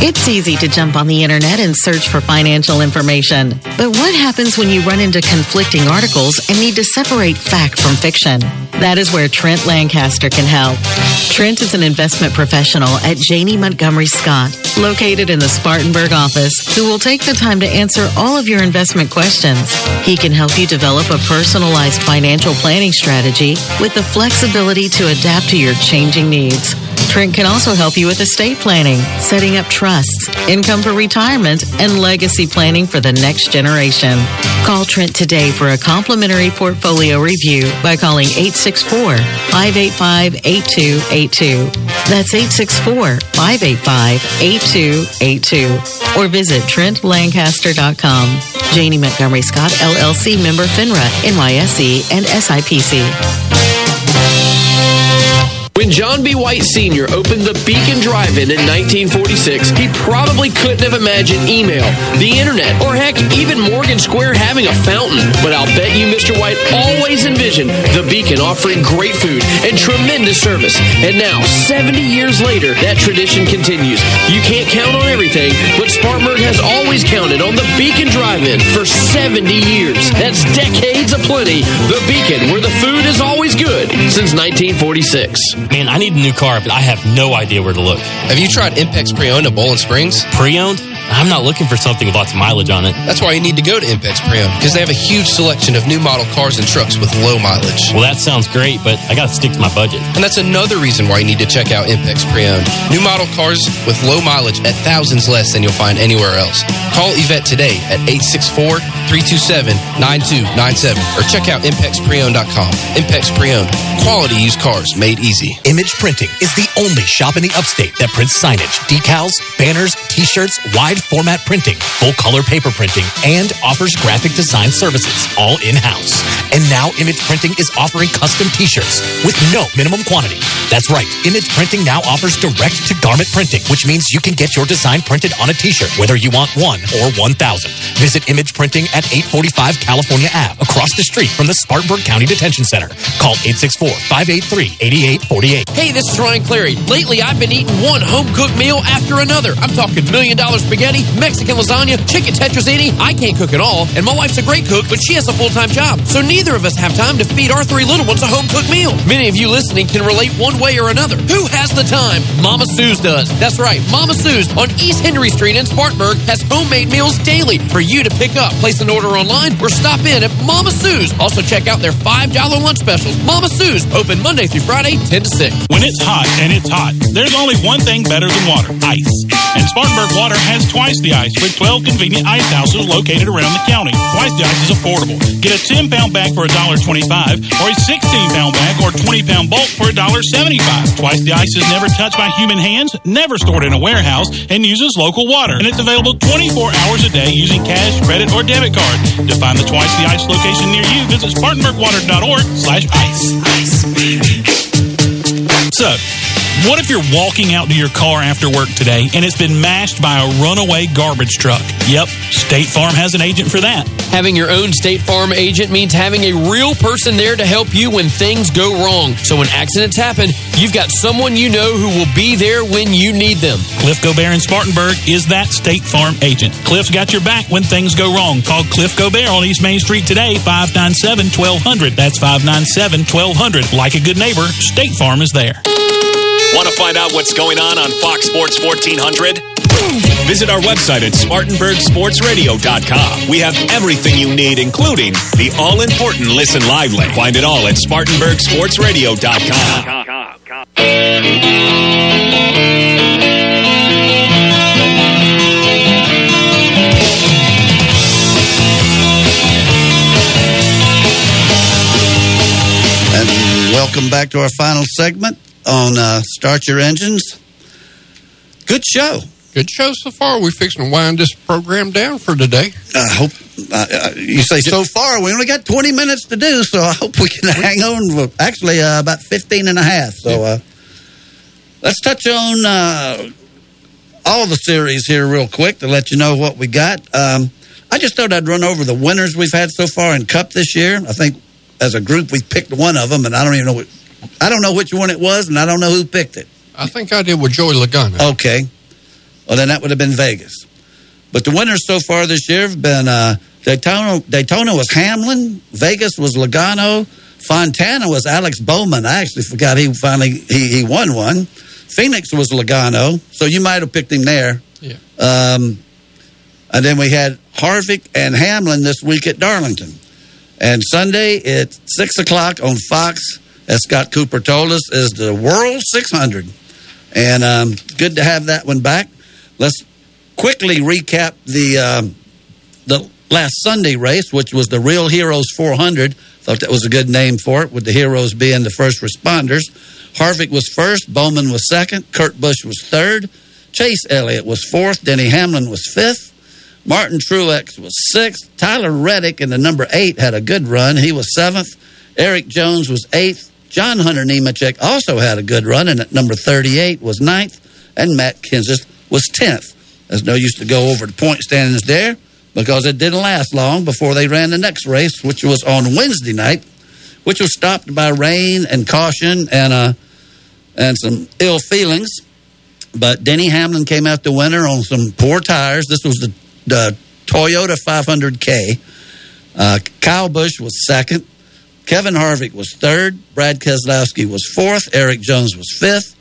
It's easy to jump on the internet and search for financial information. But what happens when you run into conflicting articles and need to separate fact from fiction? That is where Trent Lancaster can help. Trent is an investment professional at Janney Montgomery Scott, located in the Spartanburg office, who will take the time to answer all of your investment questions. He can help you develop a personalized financial planning strategy with the flexibility to adapt to your changing needs. Trent can also help you with estate planning, setting up trusts, income for retirement, and legacy planning for the next generation. Call Trent today for a complimentary portfolio review by calling 864-585-8282. That's 864-585-8282. Or visit TrentLancaster.com. Janney Montgomery Scott, LLC member FINRA, NYSE, and SIPC. When John B. White Sr. opened the Beacon Drive-In in 1946, he probably couldn't have imagined email, the internet, or heck, even Morgan Square having a fountain. But I'll bet you Mr. White always envisioned the Beacon offering great food and tremendous service. And now, 70 years later, that tradition continues. You can't count on everything, but Spartanburg has always counted on the Beacon Drive-In for 70 years. That's decades aplenty. The Beacon, where the food is always good since 1946. Man, I need a new car, but I have no idea where to look. Have you tried Impex Pre-Owned at Boiling Springs? Pre-owned? I'm not looking for something with lots of mileage on it. That's why you need to go to Impex Pre-Owned because they have a huge selection of new model cars and trucks with low mileage. Well, that sounds great, but I got to stick to my budget. And that's another reason why you need to check out Impex Pre-Owned. New model cars with low mileage at thousands less than you'll find anywhere else. Call Yvette today at 864-327-9297 or check out ImpexPreowned.com. Impex Pre-Owned. Quality used cars made easy. Image Printing is the only shop in the upstate that prints signage, decals, banners, t-shirts, wide format printing, full color paper printing, and offers graphic design services, all in-house. And now Image Printing is offering custom t-shirts with no minimum quantity. That's right. Image Printing now offers direct to garment printing, which means you can get your design printed on a t-shirt, whether you want one or 1,000. Visit Image Printing at 845 California Ave, across the street from the Spartanburg County Detention Center. Call 864-583-8848. Hey, this is Ryan Clary. Lately, I've been eating one home cooked meal after another. I'm talking million dollar spaghetti, Mexican lasagna, chicken tetrazzini. I can't cook at all, and my wife's a great cook, but she has a full time job. So neither of us have time to feed our three little ones a home cooked meal. Many of you listening can relate one way or another. Who has the time? Mama Sue's does. That's right. Mama Sue's on East Henry Street in Spartanburg has homemade meals daily for you to pick up. Place an order online or stop in at Mama Sue's. Also check out their $5 lunch specials. Mama Sue's open Monday through Friday, 10 to 6. When it's hot, and it's hot, there's only one thing better than water ice. And Spartanburg Water has twice the ice with 12 convenient ice houses located around the county. Twice the ice is affordable. Get a 10 pound bag for $1.25 or a 16 pound bag or 20 pound bulk for $1.75. Twice the ice is never touched by human hands, never stored in a warehouse, and uses local water. And it's available 24 hours a day using cash, credit, or debit card. To find the Twice the Ice location near you, visit spartanburgwater.org slash ice. So, what if you're walking out to your car after work today and it's been mashed by a runaway garbage truck? Yep, State Farm has an agent for that. Having your own State Farm agent means having a real person there to help you when things go wrong. So when accidents happen, you've got someone you know who will be there when you need them. Cliff Gobert in Spartanburg is that State Farm agent. Cliff's got your back when things go wrong. Call Cliff Gobert on East Main Street today, 597 1200. That's 597 1200. Like a good neighbor, State Farm is there. Want to find out what's going on on Fox Sports 1400? Visit our website at SpartanburgSportsRadio.com. We have everything you need, including the all important Listen Live link. Find it all at SpartanburgSportsRadio.com. And welcome back to our final segment on uh, Start Your Engines. Good show. Good show so far. We're fixing to wind this program down for today. I hope uh, you say so far. We only got 20 minutes to do, so I hope we can hang on. For, actually, uh, about 15 and a half. So uh, let's touch on uh, all the series here real quick to let you know what we got. Um, I just thought I'd run over the winners we've had so far in Cup this year. I think as a group we've picked one of them, and I don't even know what, I don't know which one it was, and I don't know who picked it. I think I did with Joey Logano. Okay. Well, then that would have been Vegas. But the winners so far this year have been uh, Daytona. Daytona was Hamlin. Vegas was Logano. Fontana was Alex Bowman. I actually forgot he finally he, he won one. Phoenix was Logano. So you might have picked him there. Yeah. Um, and then we had Harvick and Hamlin this week at Darlington. And Sunday at 6 o'clock on Fox, as Scott Cooper told us, is the World 600. And um, good to have that one back. Let's quickly recap the um, the last Sunday race, which was the Real Heroes 400. Thought that was a good name for it, with the heroes being the first responders. Harvick was first, Bowman was second, Kurt Busch was third, Chase Elliott was fourth, Denny Hamlin was fifth, Martin Truex was sixth, Tyler Reddick in the number eight had a good run. He was seventh, Erik Jones was eighth, John Hunter Nemechek also had a good run, and at number 38 was ninth, and Matt Kenseth was 10th. There's no use to go over the point standings there because it didn't last long before they ran the next race, which was on Wednesday night, which was stopped by rain and caution and uh, and some ill feelings. But Denny Hamlin came out the winner on some poor tires. This was the, the Toyota 500K. Uh, Kyle Busch was second. Kevin Harvick was third. Brad Keselowski was fourth. Erik Jones was fifth.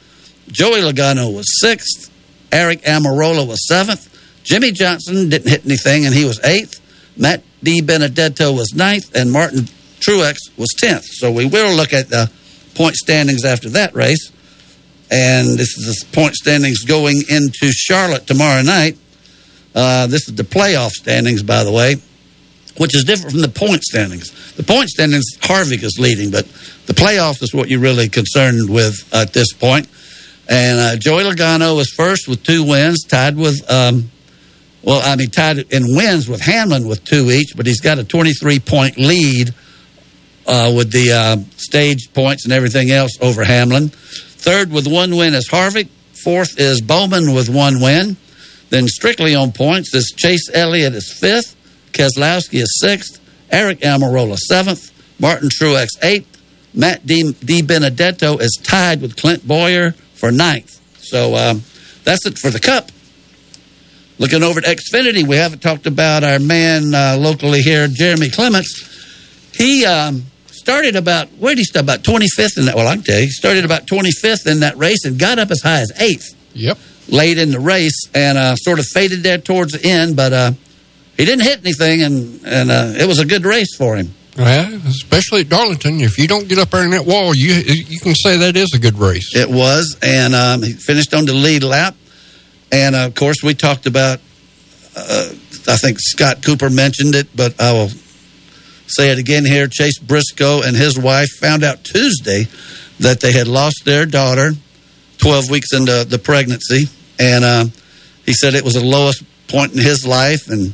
Joey Logano was sixth. Aric Almirola was seventh. Jimmie Johnson didn't hit anything, and he was eighth. Matt DiBenedetto was ninth, and Martin Truex was tenth. So we will look at the point standings after that race. And this is the point standings going into Charlotte tomorrow night. Uh, this is the playoff standings, by the way, which is different from the point standings. The point standings, Harvick is leading, but the playoff is what you're really concerned with at this point. And uh, Joey Logano is first with two wins, tied with, um, well, I mean, tied in wins with Hamlin with two each, but he's got a 23 point lead uh, with the uh, stage points and everything else over Hamlin. Third with one win is Harvick. Fourth is Bowman with one win. Then strictly on points is Chase Elliott is fifth. Keselowski is sixth. Aric Almirola seventh. Martin Truex eighth. Matt D. DiBenedetto is tied with Clint Bowyer for ninth. So um, that's it for the Cup. Looking over at Xfinity, we haven't talked about our man uh, locally here, Jeremy Clements. He um, started about where did he start? About 25th in that. Well, I can tell you, he started about 25th in that race and got up as high as eighth. Yep. Late in the race and uh, sort of faded there towards the end, but uh, he didn't hit anything, and and uh, it was a good race for him. Well, especially at Darlington, if you don't get up there in that wall, you you can say that is a good race. It was, and um, he finished on the lead lap. And uh, of course, we talked about. Uh, I think Scott Cooper mentioned it, but I will say it again here. Chase Briscoe and his wife found out Tuesday that they had lost their daughter 12 weeks into the pregnancy. And uh, he said it was the lowest point in his life. And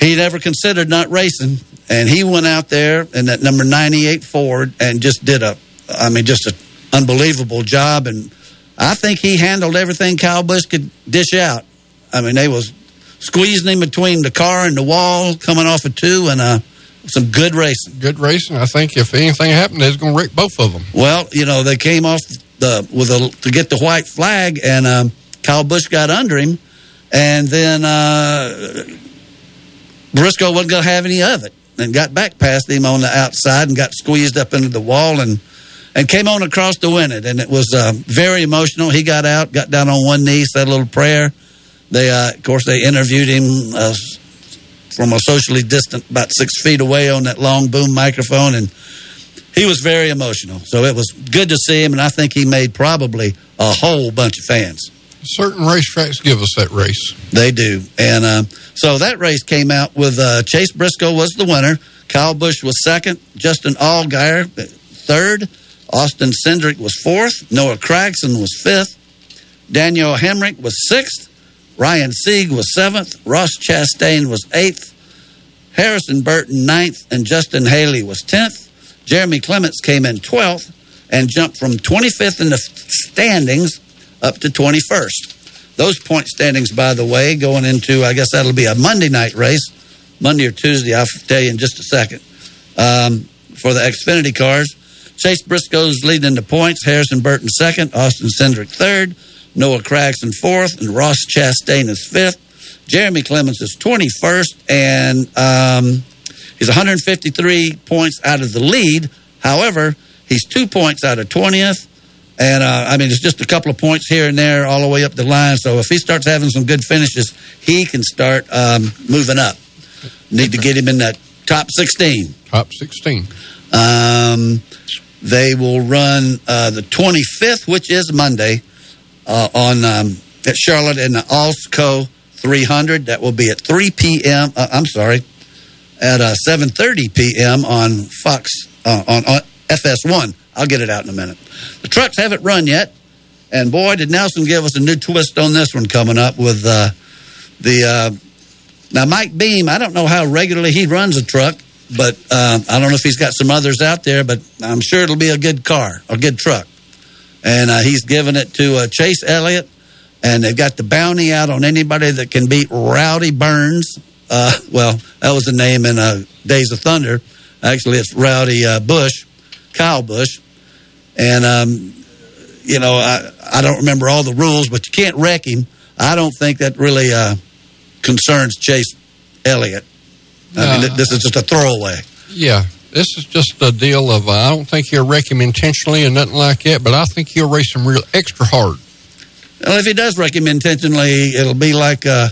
he never considered not racing. And he went out there in that number 98 Ford and just did a, I mean, just an unbelievable job. And I think he handled everything Kyle Busch could dish out. I mean, they was squeezing him between the car and the wall, coming off of two, and uh, some good racing. Good racing. I think if anything happened, it's going to wreck both of them. Well, you know, they came off the with a to get the white flag, and um, Kyle Busch got under him, and then uh, Briscoe wasn't going to have any of it, and got back past him on the outside and got squeezed up into the wall and. And came on across to win it, and it was uh, very emotional. He got out, got down on one knee, said a little prayer, they, uh, of course, they interviewed him uh, from a socially distant, about six feet away, on that long boom microphone, and he was very emotional. So it was good to see him, and I think he made probably a whole bunch of fans. Certain racetracks give us that race. They do, and uh, so that race came out with uh, Chase Briscoe was the winner. Kyle Busch was second. Justin Allgaier third. Austin Cindric was fourth. Noah Gragson was fifth. Daniel Hemric was sixth. Ryan Sieg was seventh. Ross Chastain was eighth. Harrison Burton ninth. And Justin Haley was tenth. Jeremy Clements came in 12th and jumped from 25th in the standings up to 21st. Those point standings, by the way, going into, I guess that'll be a Monday night race, Monday or Tuesday, I'll tell you in just a second, um, for the Xfinity cars. Chase Briscoe's leading the points, Harrison Burton second, Austin Cindric third, Noah Gragson fourth, and Ross Chastain is fifth. Jeremy Clements is 21st, and um, he's 153 points out of the lead. However, he's two points out of 20th. And uh, I mean, it's just a couple of points here and there, all the way up the line. So if he starts having some good finishes, he can start um, moving up. Need to get him in that top 16. Top 16. Um, they will run uh, the 25th, which is Monday, uh, on um, at Charlotte in the Alsco 300. That will be at 3 p.m. Uh, I'm sorry, at uh, 7:30 p.m. on Fox uh, on, on FS1. I'll get it out in a minute. The trucks haven't run yet, and boy, did Nelson give us a new twist on this one coming up with uh, the. Uh, now, Mike Beam, I don't know how regularly he runs a truck, but uh, I don't know if he's got some others out there, but I'm sure it'll be a good car, a good truck. And uh, he's giving it to uh, Chase Elliott, and they've got the bounty out on anybody that can beat Rowdy Burns. Uh, well, that was the name in Days of Thunder. Actually, it's Rowdy Busch, Kyle Busch. And, um, you know, I, I don't remember all the rules, but you can't wreck him. I don't think that really uh, concerns Chase Elliott. I mean, Uh, this is just a throwaway. Yeah, this is just a deal of uh, I don't think he'll wreck him intentionally and nothing like that, but I think he'll race him real extra hard. Well, if he does wreck him intentionally, it'll be like a,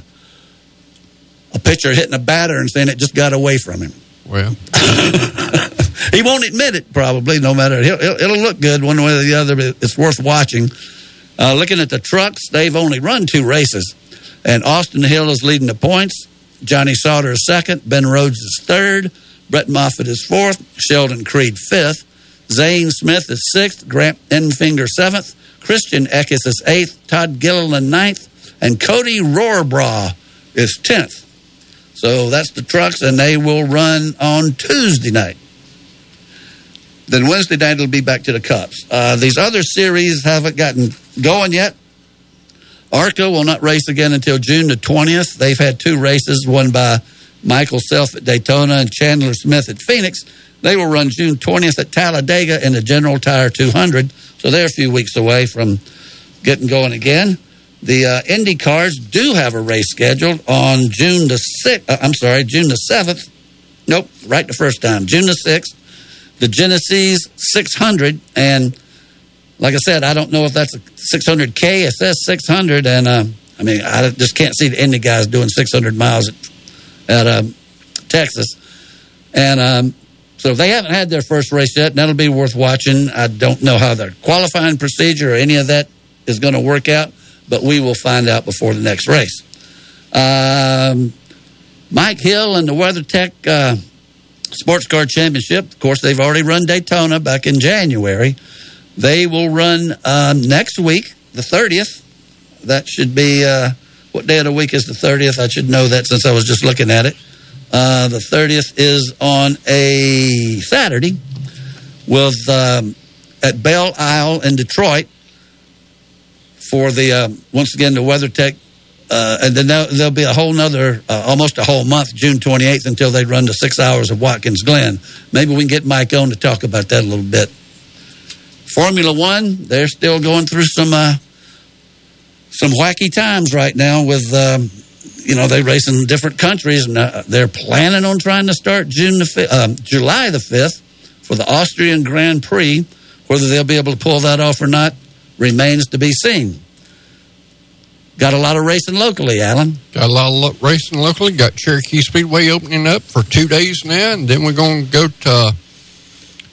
a pitcher hitting a batter and saying it just got away from him. Well, he won't admit it, probably, no matter. He'll, it'll, it'll look good one way or the other, but it's worth watching. Uh, looking at the trucks, they've only run two races. And Austin Hill is leading the points. Johnny Sauter is second. Ben Rhodes is third. Brett Moffitt is fourth. Sheldon Creed fifth. Zane Smith is sixth. Grant Enfinger seventh. Christian Eckes is eighth. Todd Gilliland ninth. And Cody Rohrbaugh is tenth. So that's the trucks, and they will run on Tuesday night. Then Wednesday night it'll be back to the Cups. Uh, these other series haven't gotten going yet. ARCA will not race again until June the 20th. They've had two races, one by Michael Self at Daytona and Chandler Smith at Phoenix. They will run June 20th at Talladega in the General Tire 200. So they're a few weeks away from getting going again. The uh, Indy cars do have a race scheduled on June the 6th. Uh, I'm sorry, June the 7th. Nope, right the first time. June the 6th. The Genesis 600. And like I said, I don't know if that's a 600K. It says 600. And uh, I mean, I just can't see the Indy guys doing 600 miles at, at um, Texas. And um, so they haven't had their first race yet, and that'll be worth watching. I don't know how their qualifying procedure or any of that is going to work out, but we will find out before the next race. Um, Mike Hill and the WeatherTech uh, Sports Car Championship, of course, they've already run Daytona back in January. They will run um, next week, the 30th. That should be, uh, what day of the week is the 30th? I should know that since I was just looking at it. Uh, the 30th is on a Saturday with um, at Belle Isle in Detroit for the uh, once again the WeatherTech, uh, and then there'll, be a whole nother uh, almost a whole month, June 28th, until they run the six hours of Watkins Glen. Maybe we can get Mike on to talk about that a little bit. Formula One, they're still going through some uh, some wacky times right now with. Um, you know they race in different countries, and uh, they're planning on trying to start June the 5th, um, July the fifth for the Austrian Grand Prix. Whether they'll be able to pull that off or not remains to be seen. Got a lot of racing locally, Alan. Got a lot of lo- racing locally. Got Cherokee Speedway opening up for two days now, and then we're going to go to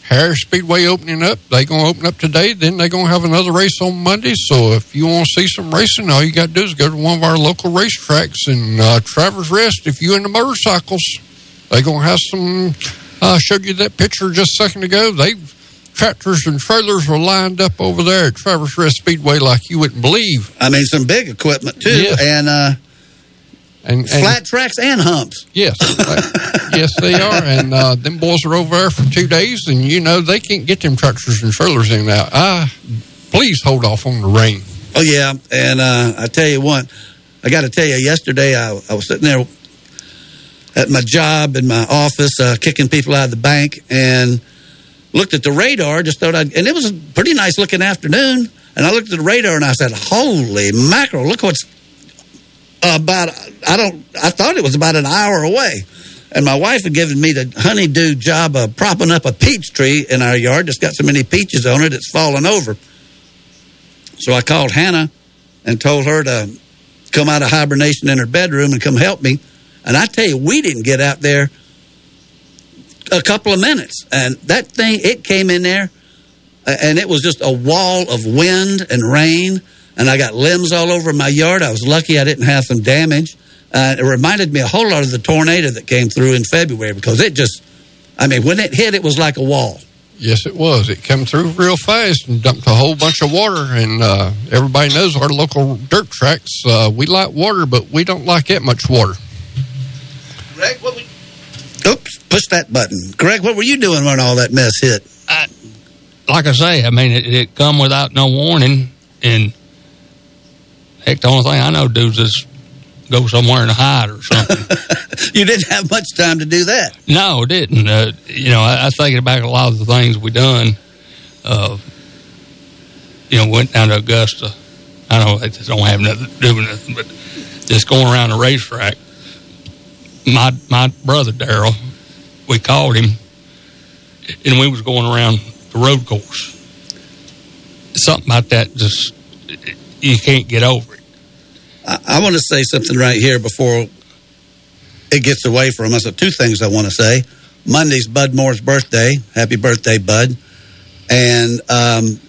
Harris Speedway opening up. They're going to open up today. Then they're going to have another race on Monday. So if you want to see some racing, all you got to do is go to one of our local racetracks in uh, Travelers Rest. If you're into motorcycles, they're going to have some. I uh, showed you that picture just a second ago. They tractors and trailers were lined up over there at Travelers Rest Speedway like you wouldn't believe. I mean, some big equipment too, Yeah. and, uh, and, and flat tracks and humps. Yes, yes, they are. And uh, them boys are over there for two days, and you know they can't get them tractors and trailers in now. Ah, please hold off on the rain. Oh yeah, and uh, I tell you what, I got to tell you, yesterday I, I was sitting there at my job in my office, uh, kicking people out of the bank, and looked at the radar. Just thought I'd, and it was a pretty nice looking afternoon. And I looked at the radar and I said, "Holy mackerel! Look what's about." I don't. I thought it was about an hour away. And my wife had given me the honeydew job of propping up a peach tree in our yard that's got so many peaches on it it's fallen over. So I called Hannah and told her to come out of hibernation in her bedroom and come help me. And I tell you, we didn't get out there a couple of minutes. And that thing, it came in there and it was just a wall of wind and rain. And I got limbs all over my yard. I was lucky I didn't have some damage. Uh, it reminded me a whole lot of the tornado that came through in February because it just, I mean, when it hit, it was like a wall. Yes, it was. It came through real fast and dumped a whole bunch of water. And uh, everybody knows our local dirt tracks. Uh, we like water, but we don't like that much water. Greg, what we... Oops, push that button. Greg, what were you doing when all that mess hit? like I say, I mean, it, it come without no warning, and heck, the only thing I know do is just go somewhere and hide or something. you didn't have much time to do that. no, it didn't. Uh, you know, I, I was thinking about a lot of the things we done. Uh, you know, went down to Augusta. I don't. know it don't have nothing to do with nothing, but just going around the racetrack. My my brother Daryl, we called him, and we was going around the road course. Something about that just you can't get over it. I, I want to say something right here before it gets away from us. Two things I want to say. Monday's Bud Moore's birthday. Happy birthday, Bud. And um,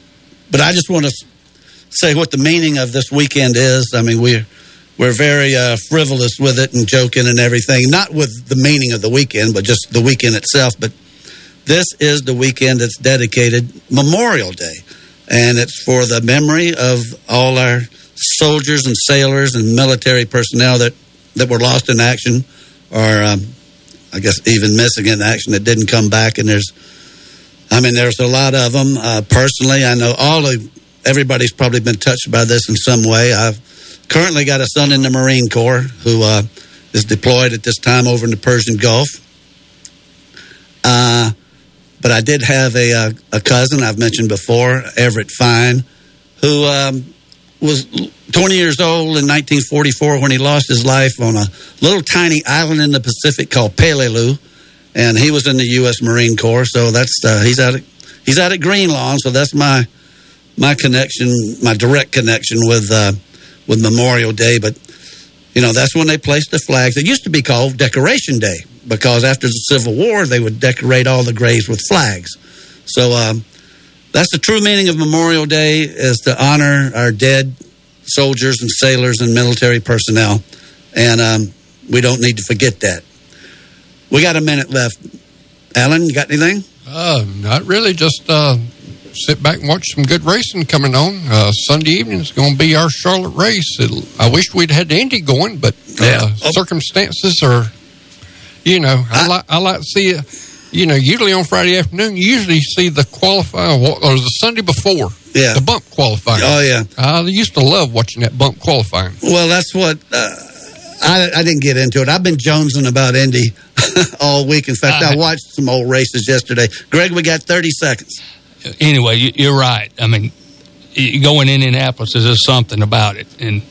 but I just want to say what the meaning of this weekend is. I mean, we're we're very uh, frivolous with it and joking and everything. Not with the meaning of the weekend, but just the weekend itself. But this is the weekend that's dedicated Memorial Day, and it's for the memory of all our soldiers and sailors and military personnel that that were lost in action, or um, I guess even missing in action that didn't come back. And there's, I mean, there's a lot of them. Uh, personally, I know all of everybody's probably been touched by this in some way. I've currently got a son in the Marine Corps who uh, is deployed at this time over in the Persian Gulf. Uh, but I did have a, uh, a cousin I've mentioned before, Everett Fine, who um, was 20 years old in 1944 when he lost his life on a little tiny island in the Pacific called Peleliu, and he was in the U.S. Marine Corps. So that's uh, he's out at he's out at Greenlawn. So that's my my connection, my direct connection with uh, with Memorial Day. But you know that's when they placed the flags. It used to be called Decoration Day because after the Civil War they would decorate all the graves with flags. So. Um, that's the true meaning of Memorial Day is to honor our dead soldiers and sailors and military personnel. And um, we don't need to forget that. We got a minute left. Alan, you got anything? Uh, not really. Just uh, sit back and watch some good racing coming on. Uh, Sunday evening is going to be our Charlotte race. It'll, I wish we'd had the Indy going, but uh, circumstances are, you know, I, like I like to see it. You know, usually on Friday afternoon, you usually see the qualifying or the Sunday before. Yeah. The bump qualifying. Oh, yeah. I used to love watching that bump qualifying. Well, that's what uh, I, I didn't get into it. I've been jonesing about Indy all week. In fact, I watched some old races yesterday. Greg, we got 30 seconds. Anyway, you- you're right. I mean, going in Indianapolis, there's just something about it. And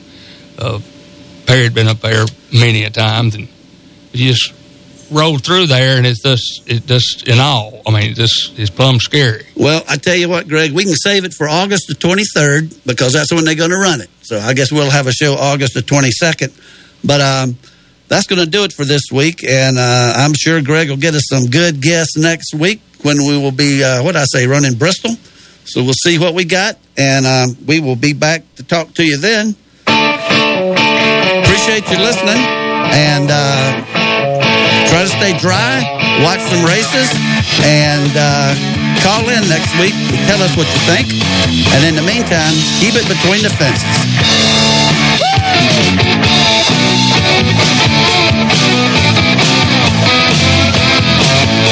uh, Perry had been up there many a times, and you just roll through there, and it's just, it just in awe. I mean, just it's plumb scary. Well, I tell you what, Greg, we can save it for August the 23rd because that's when they're going to run it. So I guess we'll have a show August the 22nd. But um, that's going to do it for this week. And uh, I'm sure Greg will get us some good guests next week when we will be, uh, what I say, running Bristol. So we'll see what we got. And um, we will be back to talk to you then. Appreciate you listening. And uh, try to stay dry, watch some races, and uh, call in next week and tell us what you think. And in the meantime, keep it between the fences. Thank you.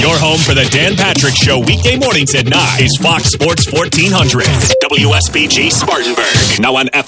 Your home for the Dan Patrick Show weekday mornings at 9 is Fox Sports 1400. WSBG Spartanburg. Now on FM.